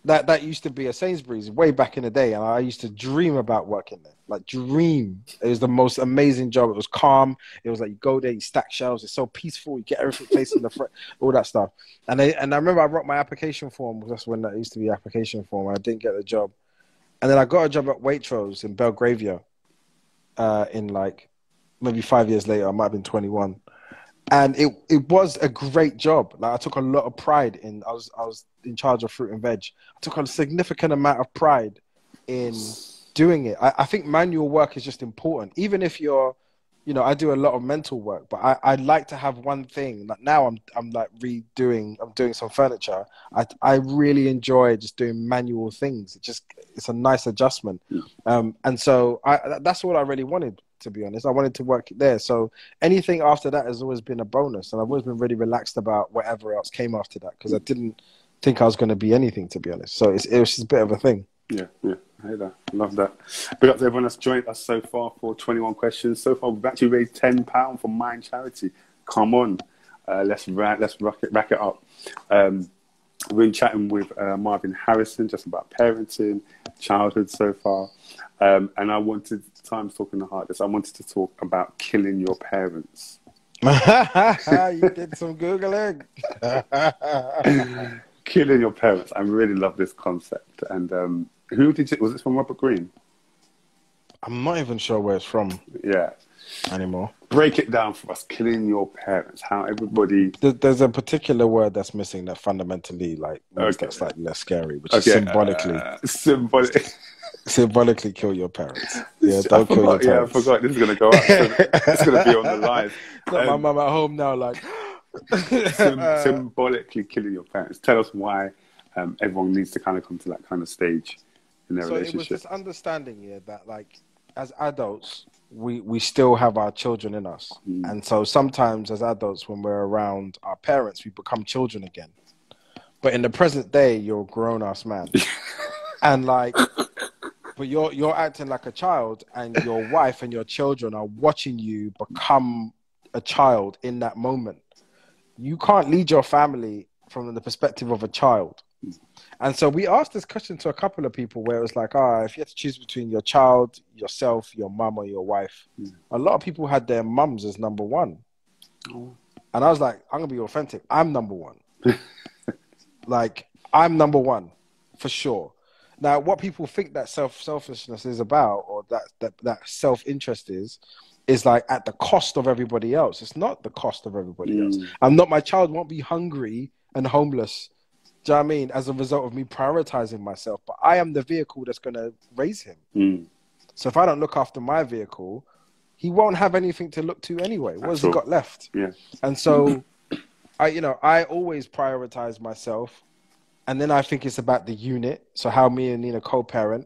that that used to be a Sainsbury's way back in the day, and I used to dream about working there. Like dream, it was the most amazing job. It was calm. It was like you go there, you stack shelves. It's so peaceful. You get everything placed in the front, all that stuff. And I and I remember I wrote my application form. That's when that used to be application form. I didn't get the job, and then I got a job at Waitrose in Belgravia. Uh, in like maybe five years later, I might have been twenty one and it it was a great job. Like I took a lot of pride in. I was I was in charge of fruit and veg. I took a significant amount of pride in doing it. I, I think manual work is just important, even if you're, you know, I do a lot of mental work, but I I like to have one thing. Like now, I'm I'm like redoing. I'm doing some furniture. I I really enjoy just doing manual things. It just it's a nice adjustment. Um, and so I that's what I really wanted to be honest. I wanted to work there. So anything after that has always been a bonus. And I've always been really relaxed about whatever else came after that because I didn't think I was going to be anything, to be honest. So it's, it was just a bit of a thing. Yeah, yeah. I hate that. Love that. Big up to everyone that's joined us so far for 21 questions. So far, we've actually raised £10 for Mind Charity. Come on. Uh, let's rack, let's rack it, rack it up. Um, we've been chatting with uh, Marvyn Harrison just about parenting, childhood so far. Um, and I wanted, time's talking the hardest, I wanted to talk about killing your parents. <laughs> you did some Googling. <laughs> killing your parents. I really love this concept. And um, who did it? Was it from Robert Greene? I'm not even sure where it's from. Yeah. Anymore. Break it down for us. Killing your parents. How everybody. There's a particular word that's missing that fundamentally, like, makes okay. that slightly less scary, which okay. is symbolically. Uh, symbolic. <laughs> symbolically kill your parents. Yeah, don't kill your parents. Yeah, I forgot this is going to go up. it's going to be on the line. <laughs> Got um, my mum at home now, like <laughs> sim- symbolically killing your parents. Tell us why um, everyone needs to kind of come to that kind of stage in their so relationship. it was this understanding, yeah, that like as adults, we we still have our children in us, mm. and so sometimes as adults, when we're around our parents, we become children again. But in the present day, you're a grown ass man, <laughs> and like but you're you're acting like a child, and your <laughs> wife and your children are watching you become a child in that moment. You can't lead your family from the perspective of a child. And so we asked this question to a couple of people where it was like, ah, if you had to choose between your child, yourself, your mum, or your wife, mm. a lot of people had their mums as number one. Oh. And I was like, I'm gonna be authentic. I'm number one. <laughs> like I'm number one for sure. Now, what people think that self selfishness is about, or that that, that self interest is, is like at the cost of everybody else. It's not the cost of everybody mm. else. I'm not. My child won't be hungry and homeless. Do you know what I mean? As a result of me prioritizing myself, but I am the vehicle that's going to raise him. Mm. So if I don't look after my vehicle, he won't have anything to look to anyway. What has he got left? Yeah. And so, I, you know, I always prioritize myself and then I think it's about the unit. So how me and Nina co-parent,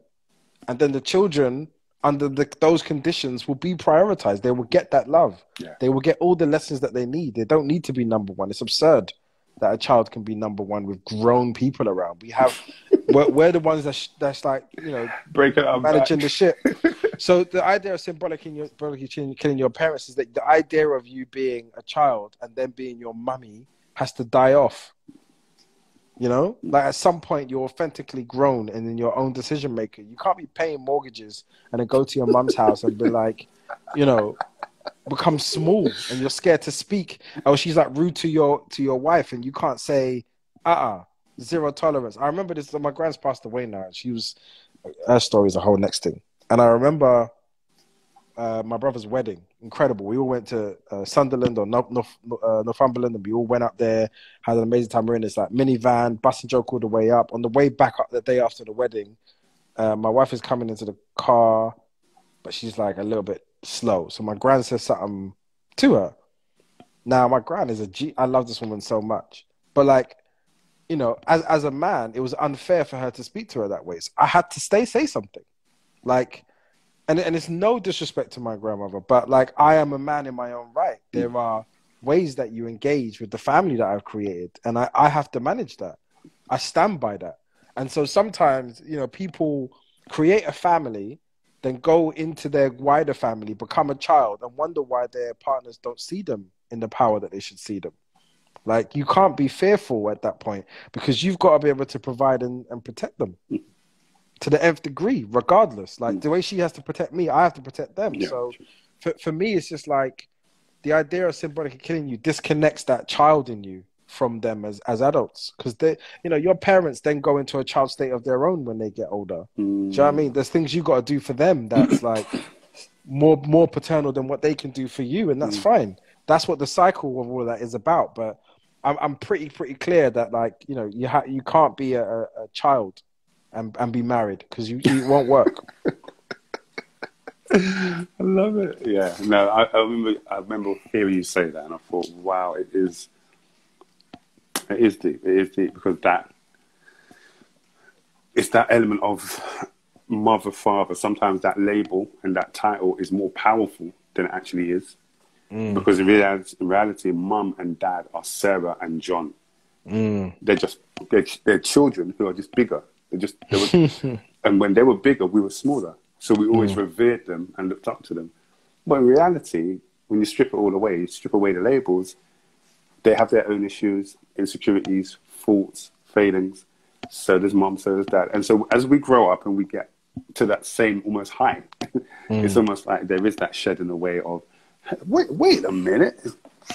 and then the children under the, those conditions will be prioritized. They will get that love. Yeah. They will get all the lessons that they need. They don't need to be number one. It's absurd. That a child can be number one with grown people around. We have <laughs> we're, we're the ones that that's like you know breaking managing back. the shit. <laughs> so the idea of symbolic in your symbolically killing your parents is that the idea of you being a child and then being your mummy has to die off. You know, like at some point you're authentically grown and in your own decision maker. You can't be paying mortgages and then go to your mum's house and be like, you know, become small and you're scared to speak. Or she's like rude to your to your wife and you can't say, uh uh-uh, uh zero tolerance. I remember this. My grand's passed away now. She was her story is a whole next thing. And I remember uh, my brother's wedding. Incredible. We all went to uh, Sunderland or North, North, uh, Northumberland, and we all went up there. Had an amazing time. We're in this like minivan, bus and joke all the way up. On the way back up the day after the wedding, uh, my wife is coming into the car, but she's like a little bit slow. So my grand says something to her. Now my grand is a G. I love this woman so much, but like you know, as as a man, it was unfair for her to speak to her that way. So I had to stay say something, like, and and it's no disrespect to my grandmother, but like I am a man in my own right. There are ways that you engage with the family that I've created, and I I have to manage that. I stand by that, and so sometimes you know people create a family, then go into their wider family, become a child, and wonder why their partners don't see them in the power that they should see them. Like you can't be fearful at that point because you've got to be able to provide and, and protect them to the nth degree, regardless. Like mm. the way she has to protect me, I have to protect them. Yeah. So for for me, it's just like the idea of symbolically killing you disconnects that child in you from them as as adults because they you know your parents then go into a child state of their own when they get older mm. do you know what i mean there's things you got to do for them that's <coughs> like more more paternal than what they can do for you and that's mm. fine that's what the cycle of all of that is about but I'm, I'm pretty pretty clear that like you know you ha- you can't be a, a child and and be married because you it won't work. <laughs> I love it. Yeah, no, I, I, remember I remember hearing you say that, and I thought, wow, it is it is deep. It is deep because that it's that element of mother father. Sometimes that label and that title is more powerful than it actually is. Mm. Because in reality, in reality, mum and dad are Sarah and John. Mm. They're just they're, they're children who are just bigger. They're just they were, <laughs> and when they were bigger, we were smaller. So we always mm. revered them and looked up to them. But in reality, when you strip it all away, you strip away the labels, they have their own issues, insecurities, faults, failings. So does mom, so does dad. And so as we grow up and we get to that same almost height, <laughs> mm. it's almost like there is that shedding away of Wait, wait a minute.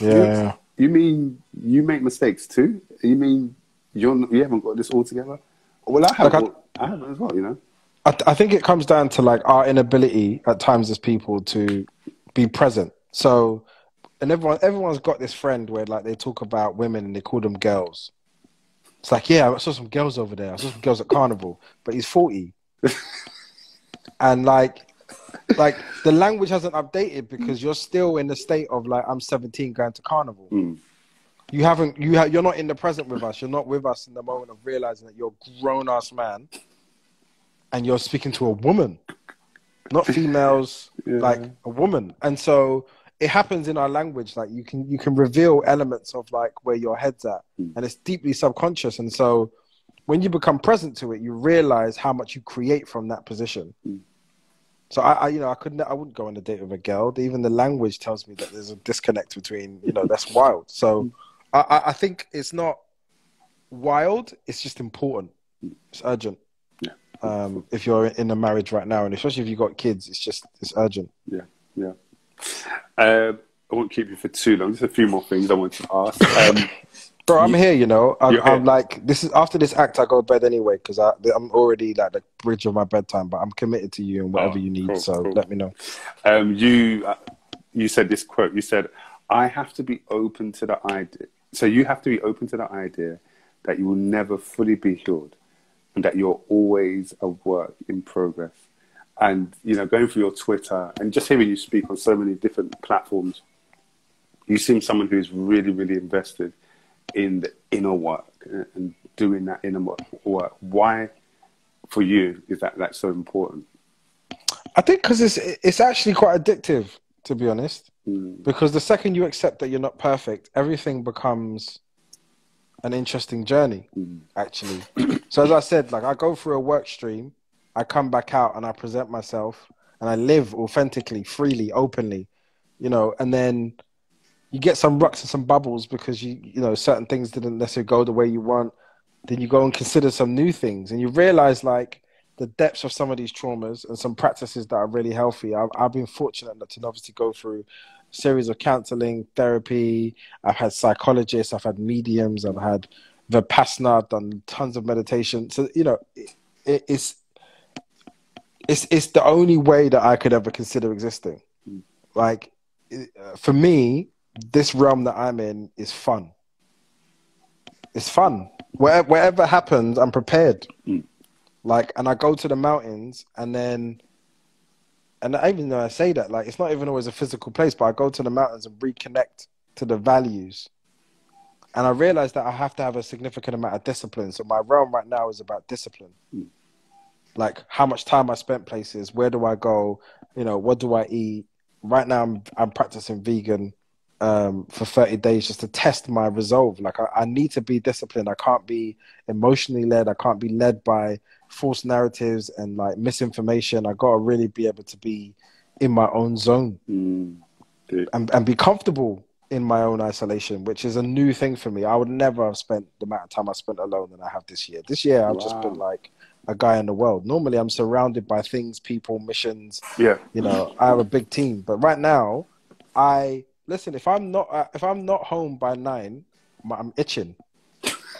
Yeah. You, you mean you make mistakes too? You mean you're you haven't got this all together? Well, I have. Like I, I have as well. You know. I, th- I think it comes down to like our inability at times as people to be present. So, and everyone everyone's got this friend where like they talk about women and they call them girls. It's like, yeah, I saw some girls over there. I saw some girls at carnival, but he's forty, <laughs> and like like the language hasn't updated because you're still in the state of like I'm 17 going to carnival. Mm. You haven't you ha- you're not in the present with us. You're not with us in the moment of realizing that you're a grown ass man and you're speaking to a woman, not <laughs> females, yeah. like a woman. And so it happens in our language. Like you can you can reveal elements of like where your head's at, mm. and it's deeply subconscious. And so when you become present to it, you realize how much you create from that position. Mm. So I, I, you know, I couldn't, I wouldn't go on a date with a girl. Even the language tells me that there's a disconnect between, you know, that's wild. So I, I think it's not wild. It's just important. It's urgent. Yeah. Um, if you're in a marriage right now, and especially if you've got kids, it's just it's urgent. Yeah, yeah. Uh, I won't keep you for too long. Just a few more things I want to ask. <laughs> Um, Bro, I'm here. You know, I'm, I'm, like this is after this act. I go to bed anyway because I'm already like the bridge of my bedtime. But I'm committed to you and whatever oh, you need. Cool, so cool. let me know. Um, you uh, you said this quote. You said, "I have to be open to the idea." So you have to be open to the idea that you will never fully be healed, and that you're always a work in progress. And you know, going through your Twitter and just hearing you speak on so many different platforms, you seem someone who's really, really invested in the inner work and doing that inner work. Why, for you, is that that so important? I think because it's it's actually quite addictive, to be honest. Mm. Because the second you accept that you're not perfect, everything becomes an interesting journey, mm. actually. so as I said, like I go through a work stream, I come back out and I present myself and I live authentically, freely, openly, you know, and then you get some rucks and some bubbles because you you know certain things didn't necessarily go the way you want. Then you go and consider some new things, and you realize like the depths of some of these traumas and some practices that are really healthy. I've, I've been fortunate enough to obviously go through a series of counseling, therapy. I've had psychologists, I've had mediums, I've had vipassana, I've done tons of meditation. So you know, it, it's it's it's the only way that I could ever consider existing. Like for me, this realm that I'm in is fun. It's fun. Whatever, whatever happens, I'm prepared. Mm. Like, and I go to the mountains, and then, and I even though I say that, like, it's not even always a physical place, but I go to the mountains and reconnect to the values. And I realize that I have to have a significant amount of discipline. So my realm right now is about discipline. Mm. Like how much time I spent places, where do I go, you know, what do I eat? Right now, I'm I'm practicing vegan um, for 30 days just to test my resolve. Like I, I, need to be disciplined. I can't be emotionally led. I can't be led by false narratives and like misinformation. I got to really be able to be in my own zone mm, and, and be comfortable in my own isolation, which is a new thing for me. I would never have spent the amount of time I spent alone than I have this year. This year, I've wow. just been like a guy in the world. Normally, I'm surrounded by things, people, missions. Yeah. You know, I have a big team, but right now, I listen, if I'm not uh, if I'm not home by nine, I'm itching.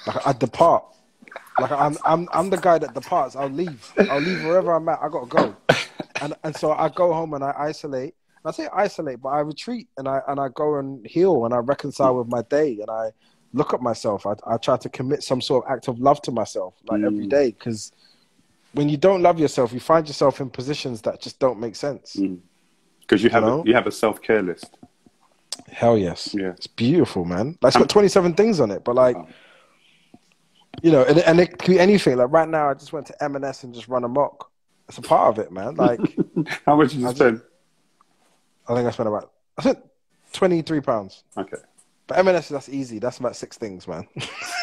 Like I depart. Like I'm I'm I'm the guy that departs. I'll leave. I'll leave wherever I'm at. I gotta go. And and so I go home and I isolate. I say isolate, but I retreat and I and I go and heal and I reconcile with my day and I look at myself. I I try to commit some sort of act of love to myself like mm. every day because when you don't love yourself, you find yourself in positions that just don't make sense. Because mm. you have you, a, you have a self care list. Hell yes. Yeah. It's beautiful, man. Like, it's got 27 things on it, but like, you know, and, and it could be anything. Like right now, I just went to M&S and just run amok. It's a part of it, man. Like, <laughs> how much did you I spend? Just, I think I spent about, I spent 23 pounds. Okay. But M&S, that's easy. That's about six things, man.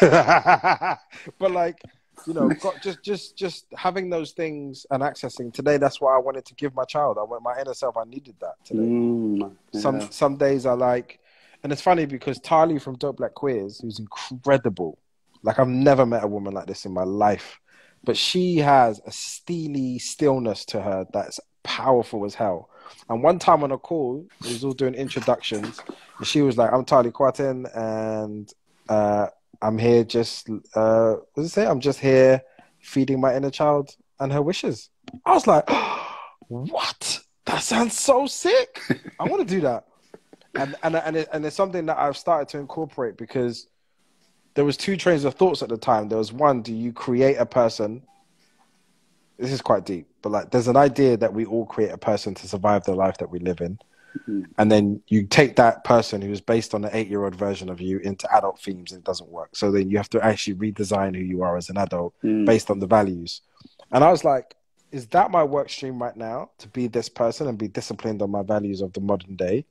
<laughs> but like, you know, got, just just just having those things and accessing today. That's what I wanted to give my child. I want my inner self. I needed that today. Mm, yeah. Some some days I like, and it's funny because Tali from Dope Black Queers, who's incredible. Like I've never met a woman like this in my life, but she has a steely stillness to her that's powerful as hell. And one time on a call, we was all doing introductions, and she was like, "I'm Tali Quatin, and uh, I'm here just uh what does it say? I'm just here feeding my inner child and her wishes. I was like, <gasps> what? That sounds so sick. I want to do that. And and and, it, and it's something that I've started to incorporate because there was two trains of thoughts at the time. There was one, do you create a person? This is quite deep, but like there's an idea that we all create a person to survive the life that we live in. Mm-hmm. And then you take that person who's based on an eight year old version of you into adult themes and it doesn't work. So then you have to actually redesign who you are as an adult mm. based on the values. And I was like, is that my work stream right now to be this person and be disciplined on my values of the modern day?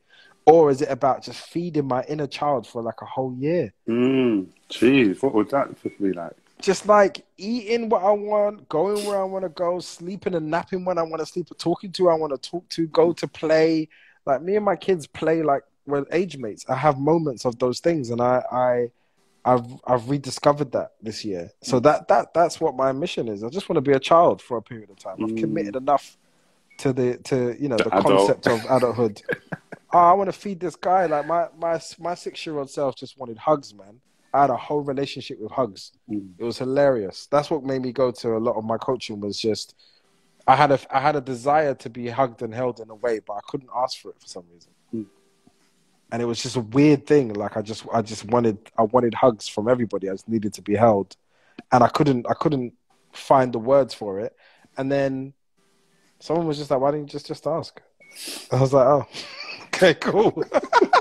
Or is it about just feeding my inner child for like a whole year? Mm, jeez, what would that be like? Just like eating what I want, going where I want to go, sleeping and napping when I want to sleep, talking to who I want to talk to, go to play, like me and my kids play like we're age mates. I have moments of those things, and I, I, I've I've rediscovered that this year. So that that that's what my mission is. I just want to be a child for a period of time. I've mm. committed enough to the to you know the, the concept of adulthood. oh, <laughs> I want to feed this guy. Like my my my six year old self just wanted hugs, man. I had a whole relationship with hugs. Mm. It was hilarious. That's what made me go to a lot of my coaching was just I had a I had a desire to be hugged and held in a way, but I couldn't ask for it for some reason. Mm. And it was just a weird thing. Like I just I just wanted I wanted hugs from everybody. I just needed to be held, and I couldn't I couldn't find the words for it. And then someone was just like, "Why didn't you just just ask?" I was like, "Oh, <laughs> okay, cool."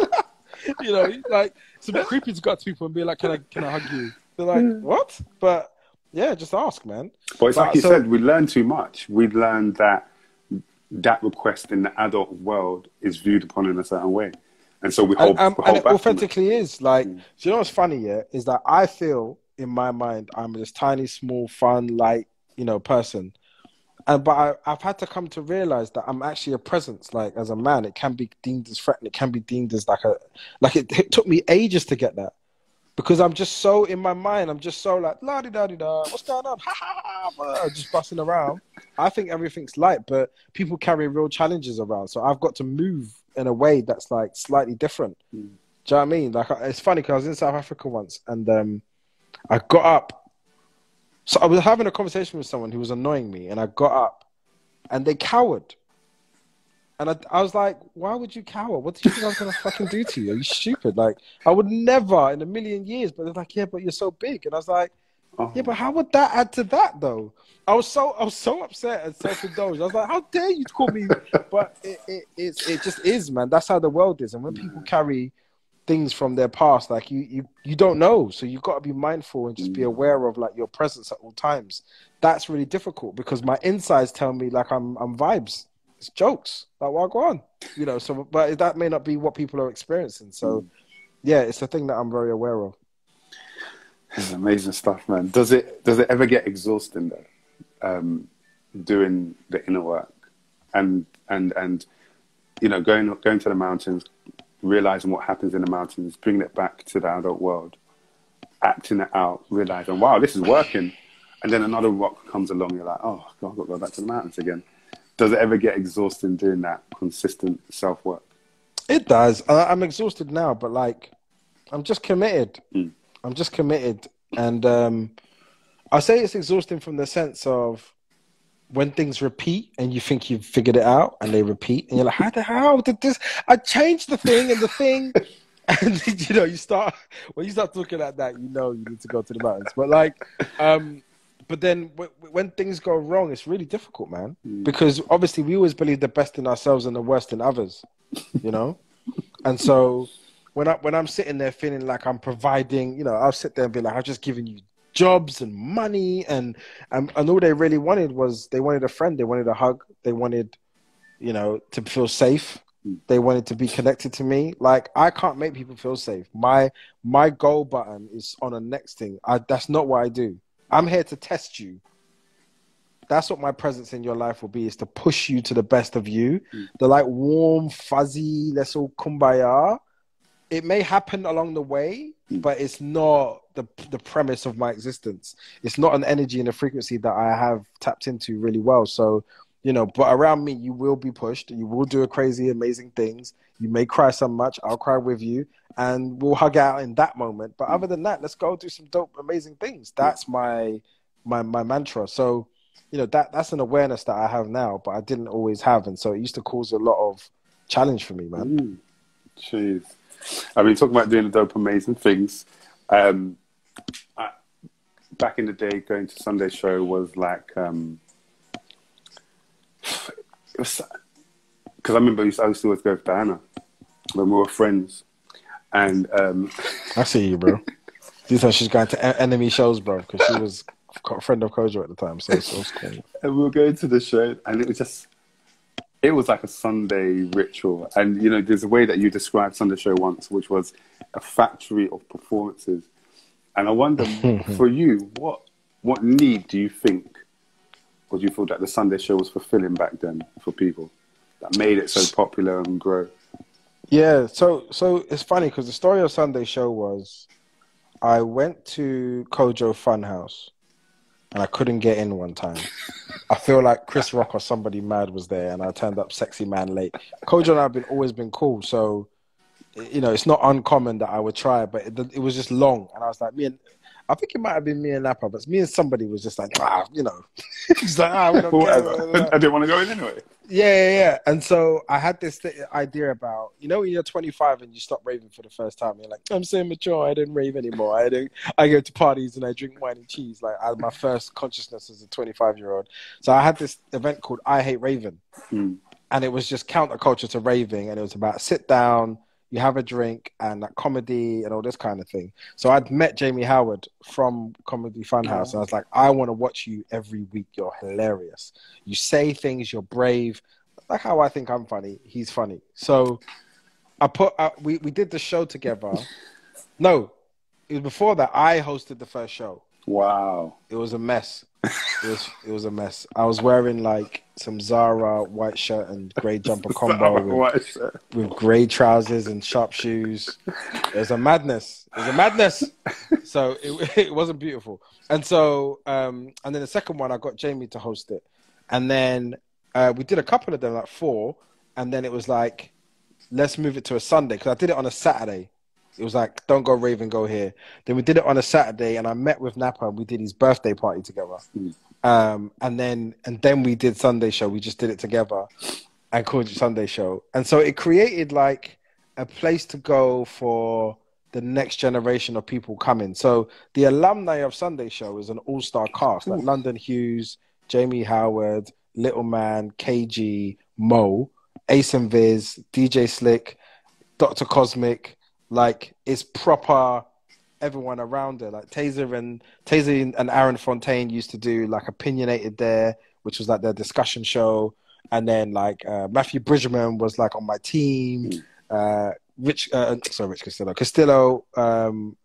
<laughs> you know, like it's a bit creepy to go to people and be like, "Can I can I hug you?" They're like, hmm. "What?" But yeah, just ask, man. But it's but, like you so, said, we learn too much. We learned that that request in the adult world is viewed upon in a certain way. And so we hold, and, um, hold and it authentically is. Like, mm. do you know what's funny? Yeah, is that I feel in my mind I'm this tiny, small, fun, light, you know, person. And but I, have had to come to realize that I'm actually a presence. Like as a man, it can be deemed as threatening. It can be deemed as like a like it, it took me ages to get that because I'm just so in my mind. I'm just so like la di da di da. What's going on? <laughs> Ha ha ha! Just busting around. I think everything's light, but people carry real challenges around. So I've got to move in a way that's like slightly different. Mm. Do you know what I mean? Like it's funny because I was in South Africa once and um, I got up. So I was having a conversation with someone who was annoying me, and I got up, and they cowered. And I, I was like, why would you cower? What did you think I was gonna fucking do to you? Are you stupid? Like, I would never in a million years. But they're like, yeah, but you're so big. And I was like, oh. yeah, but how would that add to that though? I was so I was so upset and self-indulged. I was like, how dare you call me? But it, it, it, it just is, man. That's how the world is. And when people carry things from their past, like you, you, you don't know. So you've got to be mindful and just be mm. aware of like your presence at all times. That's really difficult because my insides tell me like I'm, I'm vibes. It's jokes. Like, well, go on, you know. So, but that may not be what people are experiencing. So, mm. yeah, it's a thing that I'm very aware of. It's amazing stuff, man. Does it does it ever get exhausting though? Um, doing the inner work and and and you know going going to the mountains, realizing what happens in the mountains, bringing it back to the adult world, acting it out, realizing, wow, this is working. And then another rock comes along, you're like, oh, God, I've got to go back to the mountains again. Does it ever get exhausting doing that consistent self work? It does. I'm exhausted now, but like, I'm just committed. Mm. I'm just committed. And um, I say it's exhausting from the sense of when things repeat and you think you've figured it out and they repeat and you're like, how the hell did this? I changed the thing and the thing. <laughs> and you know, you start when you start looking at that, you know you need to go to the mountains. But like, um, but then w- when things go wrong, it's really difficult, man. Mm. Because obviously we always believe the best in ourselves and the worst in others, you know. <laughs> and so when I when I'm sitting there feeling like I'm providing, you know, I'll sit there and be like, I've just given you jobs and money and, and and all they really wanted was they wanted a friend they wanted a hug they wanted you know to feel safe they wanted to be connected to me like i can't make people feel safe my my goal button is on the next thing I, that's not what i do i'm here to test you that's what my presence in your life will be is to push you to the best of you mm. the like warm fuzzy let's all kumbaya it may happen along the way but it's not the the premise of my existence. It's not an energy and a frequency that I have tapped into really well. So, you know, but around me, you will be pushed. You will do a crazy, amazing things. You may cry so much. I'll cry with you, and we'll hug out in that moment. But other than that, let's go do some dope, amazing things. That's my my my mantra. So, you know, that that's an awareness that I have now, but I didn't always have, and so it used to cause a lot of challenge for me, man. Mm. Jeez. I mean, talking about doing the dope, amazing things. Um, I, back in the day, going to Sunday show was like, um, because I remember I used, to, I used to always go with Diana when we were friends, and um, <laughs> I see you, bro. These are she's going to enemy shows, bro, because she was a friend of Kojo at the time, so, so it was cool. And we were going to the show, and it was just it was like a Sunday ritual. And, you know, there's a way that you described Sunday show once, which was a factory of performances. And I wonder, <laughs> for you, what what need do you think, or do you feel that the Sunday show was fulfilling back then for people that made it so popular and grow? Yeah, so so it's funny because the story of Sunday show was I went to Kojo Funhouse and I couldn't get in one time. I feel like Chris Rock or somebody mad was there, and I turned up sexy man late. Kojo and I have been always been cool, so you know it's not uncommon that I would try, but it, it was just long, and I was like, me and I think it might have been me and Napa, but me and somebody was just like, ah, you know, <laughs> just like, ah, care. <laughs> I didn't want to go in anyway. Yeah, yeah, yeah. And so I had this th- idea about, you know, when you're 25 and you stop raving for the first time, you're like, I'm so mature, I didn't rave anymore. I don't, I go to parties and I drink wine and cheese. Like I my first consciousness as a 25 year old. So I had this event called I Hate Raving, hmm. and it was just counterculture to raving, and it was about sit down you have a drink and like comedy and all this kind of thing. So I'd met Jamie Howard from Comedy Funhouse, and I was like, I want to watch you every week. You're hilarious. You say things. You're brave. Like how I think I'm funny. He's funny. So I put uh, we we did the show together. <laughs> No, it was before that. I hosted the first show. Wow. It was a mess. It was it was a mess. I was wearing like some Zara white shirt and grey jumper <laughs> combo with, with grey trousers and sharp shoes. It was a madness. It was a madness. So it <laughs> it wasn't beautiful. And so um and then the second one I got Jamie to host it. And then uh, we did a couple of them like four and then it was like let's move it to a Sunday because I did it on a Saturday it was like, don't go Raven, go here. Then we did it on a Saturday, and I met with Napa. and We did his birthday party together, um, and then and then we did Sunday show. We just did it together, and called it Sunday show. And so it created like a place to go for the next generation of people coming. So the alumni of Sunday show is an all-star cast like London Hughes, Jamie Howard, Little Man, KG, Mo, Ace and Vis, DJ Slick, Doctor Cosmic. Like it's proper everyone around her. Like Taser and Taser and Aaron Fontaine used to do like opinionated there, which was like their discussion show. And then like uh, Matthew Bridgman was like on my team. Mm. Uh, Rich, uh, sorry, Rich Castillo. Castillo um,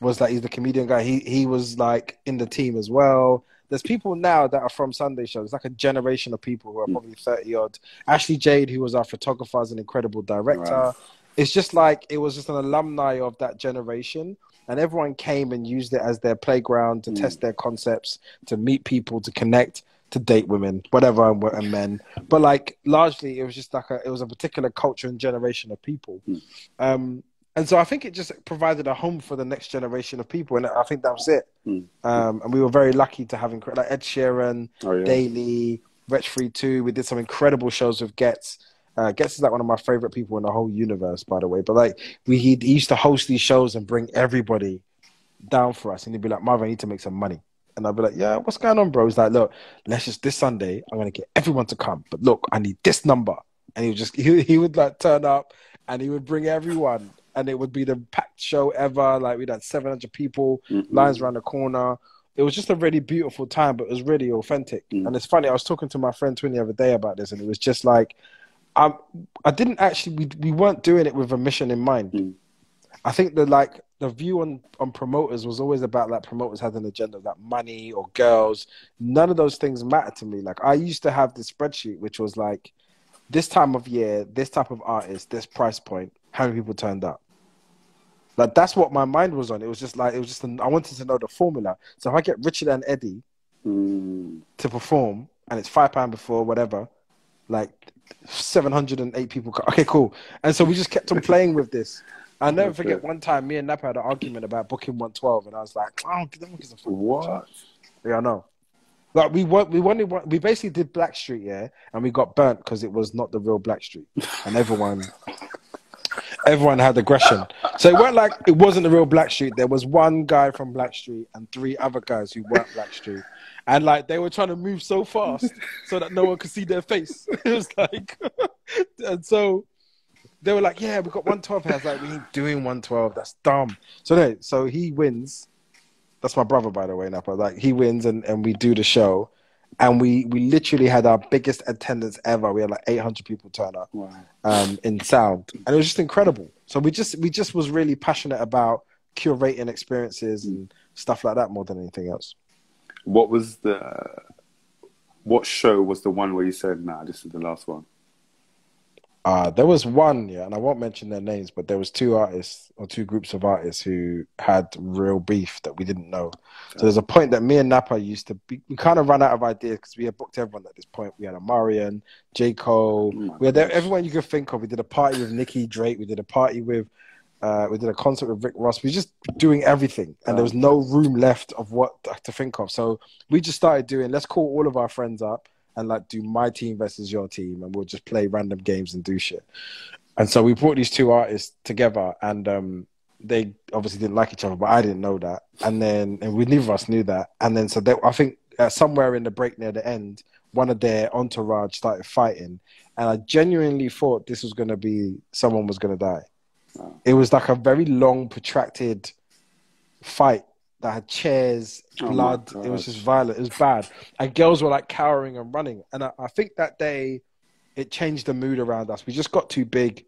was like he's the comedian guy. He he was like in the team as well. There's people now that are from Sunday shows. It's like a generation of people who are mm. probably thirty odd. Ashley Jade, who was our photographer, is an incredible director. It's just like it was just an alumni of that generation and everyone came and used it as their playground to mm. test their concepts to meet people to connect to date women whatever and men but like largely it was just like a, it was a particular culture and generation of people mm. um, and so i think it just provided a home for the next generation of people and i think that was it mm. um, and we were very lucky to have inc- like ed sheeran oh, yeah. daily Wretch 32 we did some incredible shows with Ghetts uh, Ghetts is like one of my favorite people in the whole universe, by the way. But like, we he, he used to host these shows and bring everybody down for us, and he'd be like, "Marvyn, I need to make some money." And I'd be like, "Yeah, what's going on, bro?" He's like, "Look, let's just this Sunday, I'm gonna get everyone to come, but look, I need this number." And he would just <laughs> he, he would like turn up, and he would bring everyone, and it would be the packed show ever. Like we had 700 people, mm-hmm. lines around the corner. It was just a really beautiful time, but it was really authentic. Mm-hmm. And it's funny, I was talking to my friend Twin the other day about this, and it was just like I I didn't actually we we weren't doing it with a mission in mind. Mm. I think the like the view on on promoters was always about like promoters had an agenda like money or girls. None of those things matter to me. Like I used to have this spreadsheet which was like this time of year, this type of artist, this price point, how many people turned up. Like that's what my mind was on. It was just like it was just an, I wanted to know the formula. So if I get Richard and Eddie mm. to perform and it's five pound before whatever, like 708 people. Okay, cool. And so we just kept on playing with this. I never okay. forget one time me and Napa had an argument about booking 112, and I was like, give a fuck. What? Yeah, I know. Like we won, we wanted we basically did Blackstreet, yeah, and we got burnt because it was not the real Blackstreet, and everyone everyone had aggression. So it weren't like it wasn't the real Blackstreet. There was one guy from Blackstreet and three other guys who weren't Blackstreet and like they were trying to move so fast so that no one could see their face. <laughs> it was like, <laughs> and so they were like, "Yeah, we got one twelve." I was like, "We ain't doing one twelve. That's dumb." So no, so he wins. That's my brother, by the way. Napa. Like he wins, and and we do the show, and we we literally had our biggest attendance ever. We had like eight hundred people turn up, wow. um, in sound, and it was just incredible. So we just we just was really passionate about curating experiences and stuff like that more than anything else. What was the what show was the one where you said, "Nah, this is the last one"? Uh, there was one, yeah, and I won't mention their names, but there was two artists or two groups of artists who had real beef that we didn't know. So there's a point that me and Napa used to be, we kind of ran out of ideas because we had booked everyone at this point. We had a Marion, J. Cole, oh we had everyone you could think of. We did a party with Nicki Drake, we did a party with uh, we did a concert with Rick Ross. We were just doing everything, and there was no room left of what to think of. So we just started doing. Let's call all of our friends up and like do my team versus your team, and we'll just play random games and do shit. And so we brought these two artists together, and um, they obviously didn't like each other, but I didn't know that. And then, and we neither of us knew that. And then, so they, I think uh, somewhere in the break near the end, one of their entourage started fighting, and I genuinely thought this was going to be someone was going to die. It was like a very long, protracted fight that had chairs, oh blood. It was just violent. It was bad. And girls were like cowering and running. And I, I, think that day it changed the mood around us. We just got too big.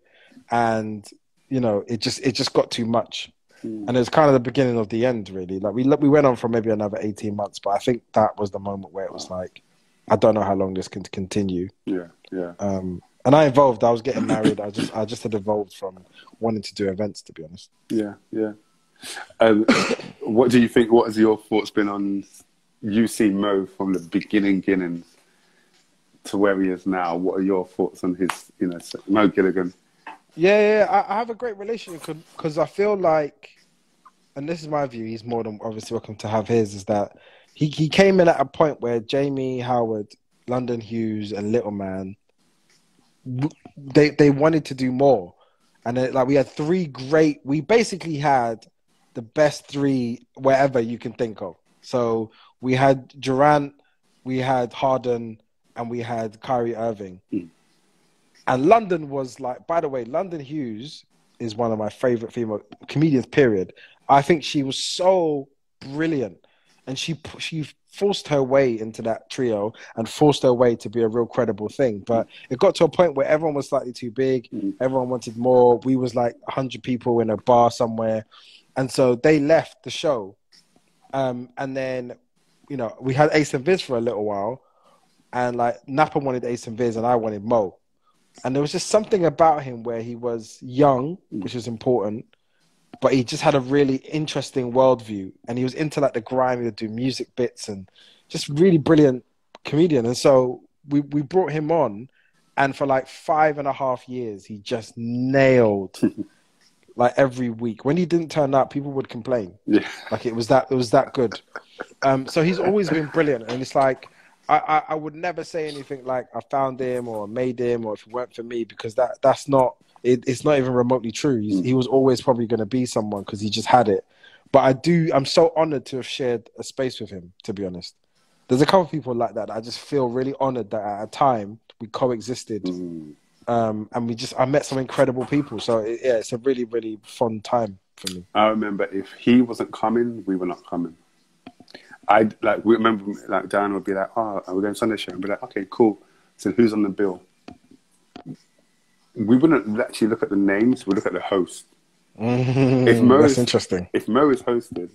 and you know, it just it just got too much. Mm. And it was kind of the beginning of the end, really. Like we we went on for maybe another eighteen months, but I think that was the moment where it was like, I don't know how long this can continue. Yeah, yeah. Um, and I evolved. I was getting married. I just I just had evolved from wanting to do events, to be honest. Yeah, yeah. Um, what do you think? What has your thoughts been on you see Mo from the beginning, beginnings to where he is now? What are your thoughts on his, you know, Mo Gilligan? Yeah, yeah, I, I have a great relationship because I feel like, and this is my view. He's more than obviously welcome to have his. Is that he he came in at a point where Jamie Howard, London Hughes, and Little Man they they wanted to do more, and then, like we had three great. We basically had the best three wherever you can think of. So we had Durant, we had Harden, and we had Kyrie Irving. Mm. And London was like, by the way, London Hughes is one of my favorite female comedians. Period. I think she was so brilliant, and she she forced her way into that trio and forced her way to be a real credible thing. But it got to a point where everyone was slightly too big. Mm. Everyone wanted more. We was like hundred people in a bar somewhere, and so they left the show. Um, and then, you know, we had Ace and Vis for a little while, and like Napa wanted Ace and Vis, and I wanted Mo. And there was just something about him where he was young, mm. which was important but he just had a really interesting worldview and he was into like the grime he would do music bits and just really brilliant comedian. And so we, we brought him on and for like five and a half years he just nailed <laughs> like every week. When he didn't turn up people would complain. Yeah. Like it was that it was that good. Um so he's always been brilliant and it's like I, I, I would never say anything like I found him or made him or if it weren't for me because that that's not it, it's not even remotely true. Mm. He was always probably going to be someone because he just had it. But I do. I'm so honored to have shared a space with him. To be honest, there's a couple of people like that. I just feel really honored that at a time we coexisted, mm. um, and we just I met some incredible people. So it, yeah, it's a really really fun time for me. I remember if he wasn't coming, we were not coming. I like we remember like Dan would be like, "Oh, we're going Sunday show," and be like, "Okay, cool." So who's on the bill? We wouldn't actually look at the names. We look at the host. Mm, if Mo that's is, interesting. If Mo is hosted,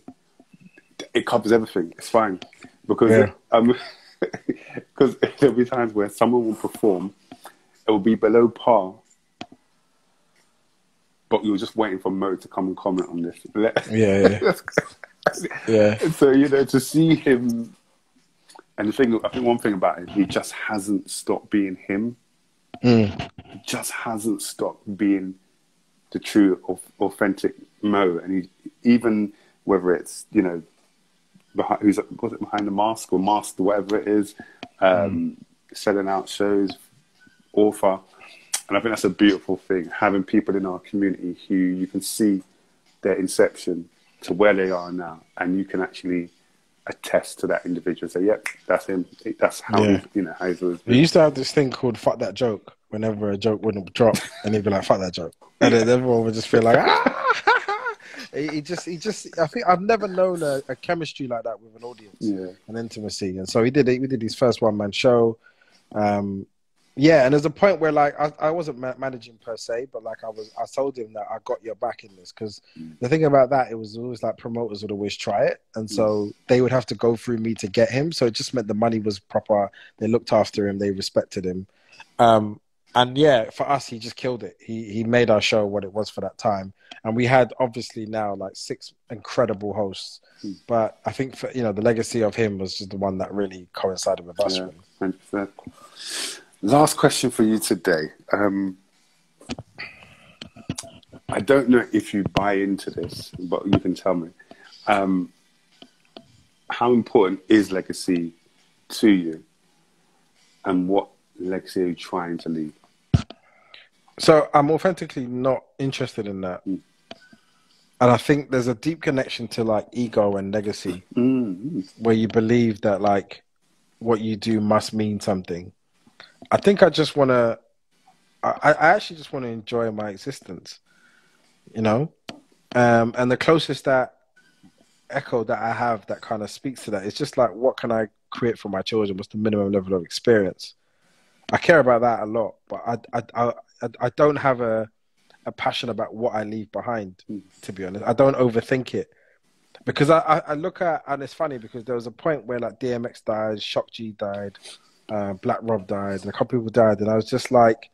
it covers everything. It's fine because yeah. um, <laughs> because there'll be times where someone will perform, it will be below par, but you're just waiting for Mo to come and comment on this. <laughs> Yeah, yeah, yeah. So you know to see him, and the thing I think one thing about it, he just hasn't stopped being him. Mm. Just hasn't stopped being the true, authentic Mo, and he, even whether it's you know behind, who's was it behind the mask or masked whatever it is, um, mm. selling out shows, author, and I think that's a beautiful thing. Having people in our community who you can see their inception to where they are now, and you can actually attest to that individual. Say, yep, that's him. That's how yeah. you know how he's always. We used to have this thing called "fuck that joke." Whenever a joke wouldn't drop, and he'd be like, "Fuck that joke," and then everyone would just feel like, <laughs> ah! he just, he just. I think I've never known a, a chemistry like that with an audience, yeah. an intimacy, and so he did. It. We did his first one man show. Um, yeah, and there's a point where like I, I wasn't ma- managing per se, but like I was, I told him that I got your back in this because mm. the thing about that it was always like promoters would always try it, and so mm. they would have to go through me to get him. So it just meant the money was proper. They looked after him, they respected him, um, and yeah, for us, he just killed it. He he made our show what it was for that time, and we had obviously now like six incredible hosts, mm. but I think for you know the legacy of him was just the one that really coincided with us. Yeah, Last question for you today. Um, I don't know if you buy into this, but you can tell me. Um, how important is legacy to you? And what legacy are you trying to leave? So I'm authentically not interested in that. Mm. And I think there's a deep connection to like ego and legacy mm-hmm. where you believe that like what you do must mean something. I think I just want to. I, I actually just want to enjoy my existence, you know, um, and the closest that echo that I have that kind of speaks to that is just like, what can I create for my children? What's the minimum level of experience? I care about that a lot, but I I I, I don't have a a passion about what I leave behind. To be honest, I don't overthink it. Because I, I, I look at and it's funny because there was a point where like DMX died, Shock G died, uh, Black Rob died, and a couple people died, and I was just like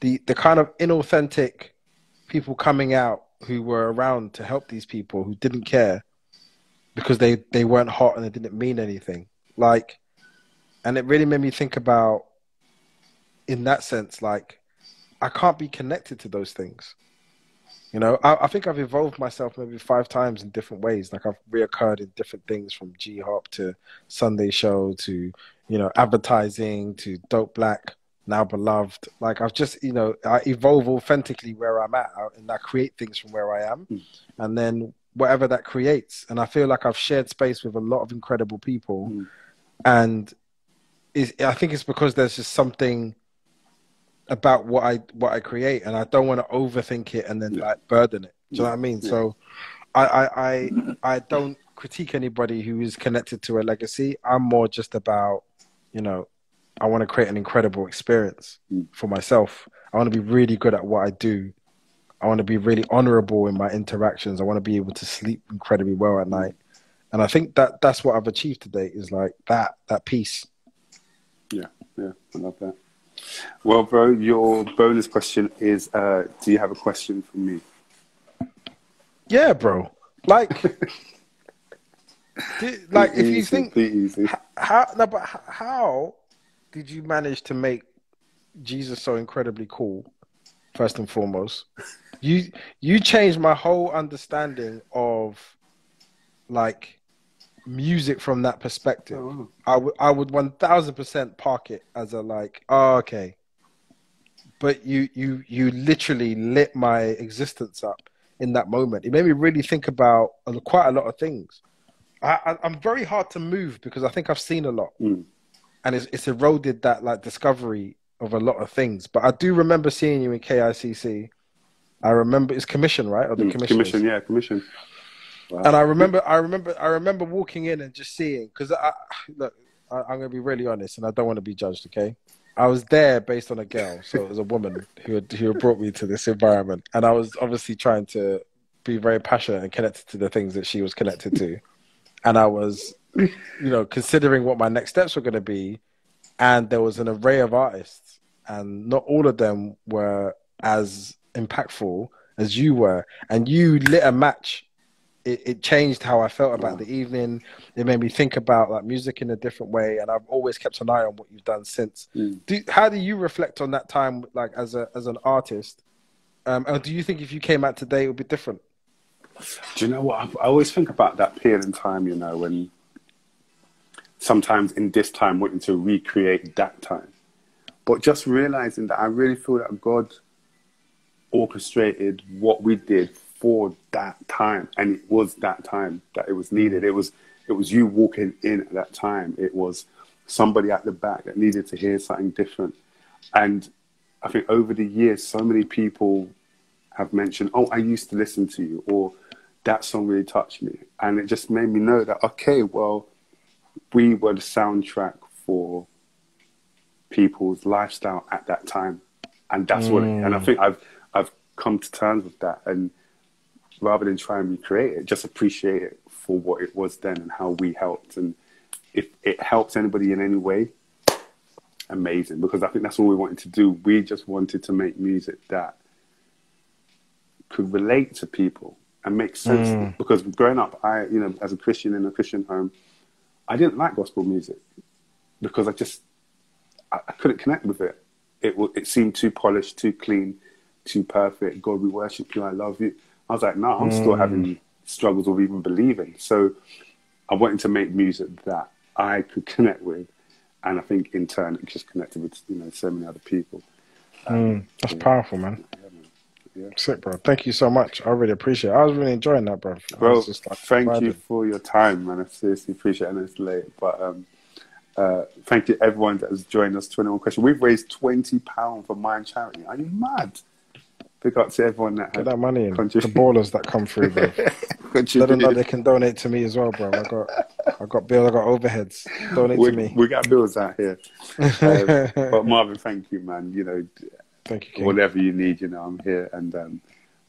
the the kind of inauthentic people coming out who were around to help these people who didn't care because they they weren't hot and they didn't mean anything. Like and it really made me think about in that sense like i can't be connected to those things you know i, I think i've evolved myself maybe five times in different ways like i've reoccurred in different things from g-hop to sunday show to you know advertising to dope black now beloved like i've just you know i evolve authentically where i'm at and i create things from where i am mm. and then whatever that creates. And I feel like I've shared space with a lot of incredible people, mm. and I think it's because there's just something about what I what I create, and I don't want to overthink it and then yeah. like burden it. Do you know what I mean? Yeah. So, I, I I I don't critique anybody who is connected to a legacy. I'm more just about, you know, I want to create an incredible experience mm. for myself. I want to be really good at what I do I want to be really honorable in my interactions. I want to be able to sleep incredibly well at night. And I think that that's what I've achieved today is like that that piece. Yeah, yeah, I love that. Well, bro, your bonus question is: uh, Do you have a question for me? Yeah, bro. Like, <laughs> did, like if you think how no, but how did you manage to make Jesus so incredibly cool? First and foremost, you you changed my whole understanding of like music from that perspective. Oh. I would I would one thousand percent park it as a like, oh okay. But you you you literally lit my existence up in that moment. It made me really think about quite a lot of things. I, am very hard to move because I think I've seen a lot, mm. and it's it's eroded that like discovery of a lot of things. But I do remember seeing you in KICC I remember it's commission, right? Or the mm, commission, yeah, commission. Wow. And I remember, I remember, I remember walking in and just seeing because I look, I, am gonna be really honest, and I don't want to be judged. Okay, I was there based on a girl, so it was a woman who had, who brought me to this environment, and I was obviously trying to be very passionate and connected to the things that she was connected to, and I was, you know, considering what my next steps were going to be, and there was an array of artists, and not all of them were as impactful as you were, and you lit a match. It, it changed how I felt about the evening. It made me think about like music in a different way, and I've always kept an eye on what you've done since. Mm. Do, how do you reflect on that time, like as a as an artist? Um, and do you think if you came out today, it would be different? Do you know what? I always think about that period in time. You know, when sometimes in this time wanting to recreate that time, but just realizing that I really feel that God orchestrated what we did for that time, and it was that time that it was needed. It was it was you walking in at that time. It was somebody at the back that needed to hear something different, and I think over the years, so many people have mentioned, "Oh, I used to listen to you," or "That song really touched me," and it just made me know that okay, well, we were the soundtrack for people's lifestyle at that time, and that's mm. what. It, and I mm. think I've come to terms with that and rather than try and recreate it, just appreciate it for what it was then and how we helped. And if it helps anybody in any way, amazing. Because I think that's all we wanted to do. We just wanted to make music that could relate to people and make sense. Mm. Because growing up, I, you know, as a Christian in a Christian home, I didn't like gospel music because I just I, I couldn't connect with it. It it seemed too polished, too clean too perfect. God, we worship you. I love you. I was like, no, I'm mm. still having struggles of even believing. So I wanted to make music that I could connect with, and I think in turn it just connected with you know so many other people. Mm, that's yeah. powerful, man. Yeah. Sick, bro. Thank you so much. I really appreciate it. I was really enjoying that, bro. Bro, like, thank you for your time, man. I seriously appreciate it. I know it's late, but um, uh, thank you everyone that has joined us. 21 questions. We've raised £20 for Mind Charity. Are you mad? Big up to everyone that get that money in. The ballers that come through, bro. <laughs> Let them know they can donate to me as well, bro. I got, I got bills, I got overheads. Donate we, to me. We got bills out here. um, <laughs> but Marvyn, thank you, man. You know, Thank you. King. Whatever you need, you know, I'm here and um,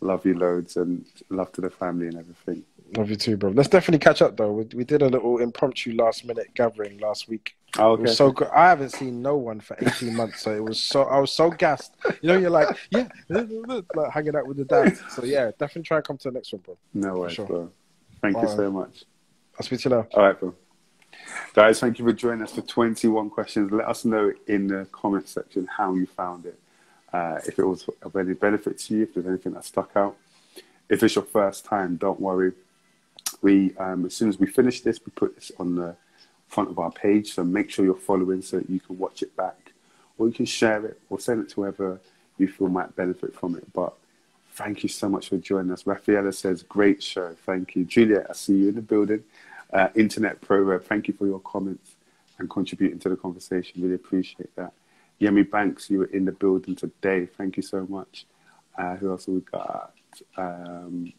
love you loads and love to the family and everything. Love you too, bro. Let's definitely catch up though. We, we did a little impromptu last minute gathering last week. Oh, okay. so good. I haven't seen no one for 18 months, so it was so I was so gassed. You know, you're like, yeah, <laughs> like hanging out with the dad. So yeah, definitely try and come to the next one, bro. No worries, sure. bro. Thank you so much. I'll speak to you later. All right, bro. Guys, thank you for joining us for 21 questions. Let us know in the comment section how you found it. Uh, if it was of any benefit to you, if there's anything that stuck out. If it's your first time, don't worry. We, um, as soon as we finish this, we put this on the front of our page. So make sure you're following so that you can watch it back, or you can share it, or send it to whoever you feel might benefit from it. But thank you so much for joining us. Rafaela says, "Great show, thank you." Juliet, I see you in the building. Uh, Internet Pro, thank you for your comments and contributing to the conversation. Really appreciate that. Yemi Banks, you were in the building today. Thank you so much. Uh, who else have we got? Um,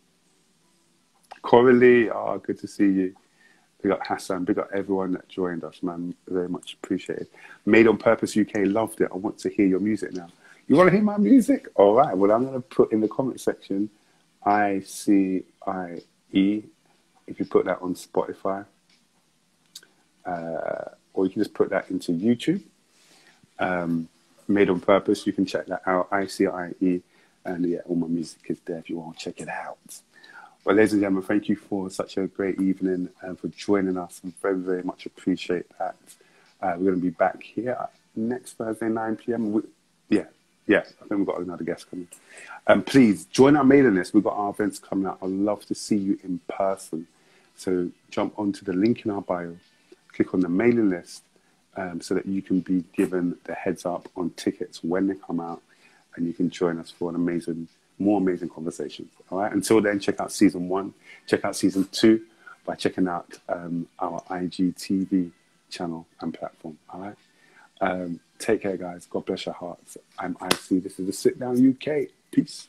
Coralie, oh, good to see you. Big up Hassan, big up everyone that joined us, man. Very much appreciated. Made on Purpose UK, loved it. I want to hear your music now. You want to hear my music? All right. Well, I'm going to put in the comment section I C I E. If you put that on Spotify, uh, or you can just put that into YouTube. Um, made on Purpose. You can check that out. I C I E. And yeah, all my music is there if you want to check it out. Well, ladies and gentlemen, thank you for such a great evening and for joining us. I very, very much appreciate that. Uh, we're going to be back here next Thursday, 9 p.m. We, yeah, yeah, I think we've got another guest coming. And um, please join our mailing list. We've got our events coming out. I'd love to see you in person. So jump onto the link in our bio, click on the mailing list um, so that you can be given the heads up on tickets when they come out and you can join us for an amazing more amazing conversations. All right. Until then, check out season one. Check out season two by checking out um, our IGTV channel and platform. All right. Um, take care, guys. God bless your hearts. I'm Icie. This is the Sit Down UK. Peace.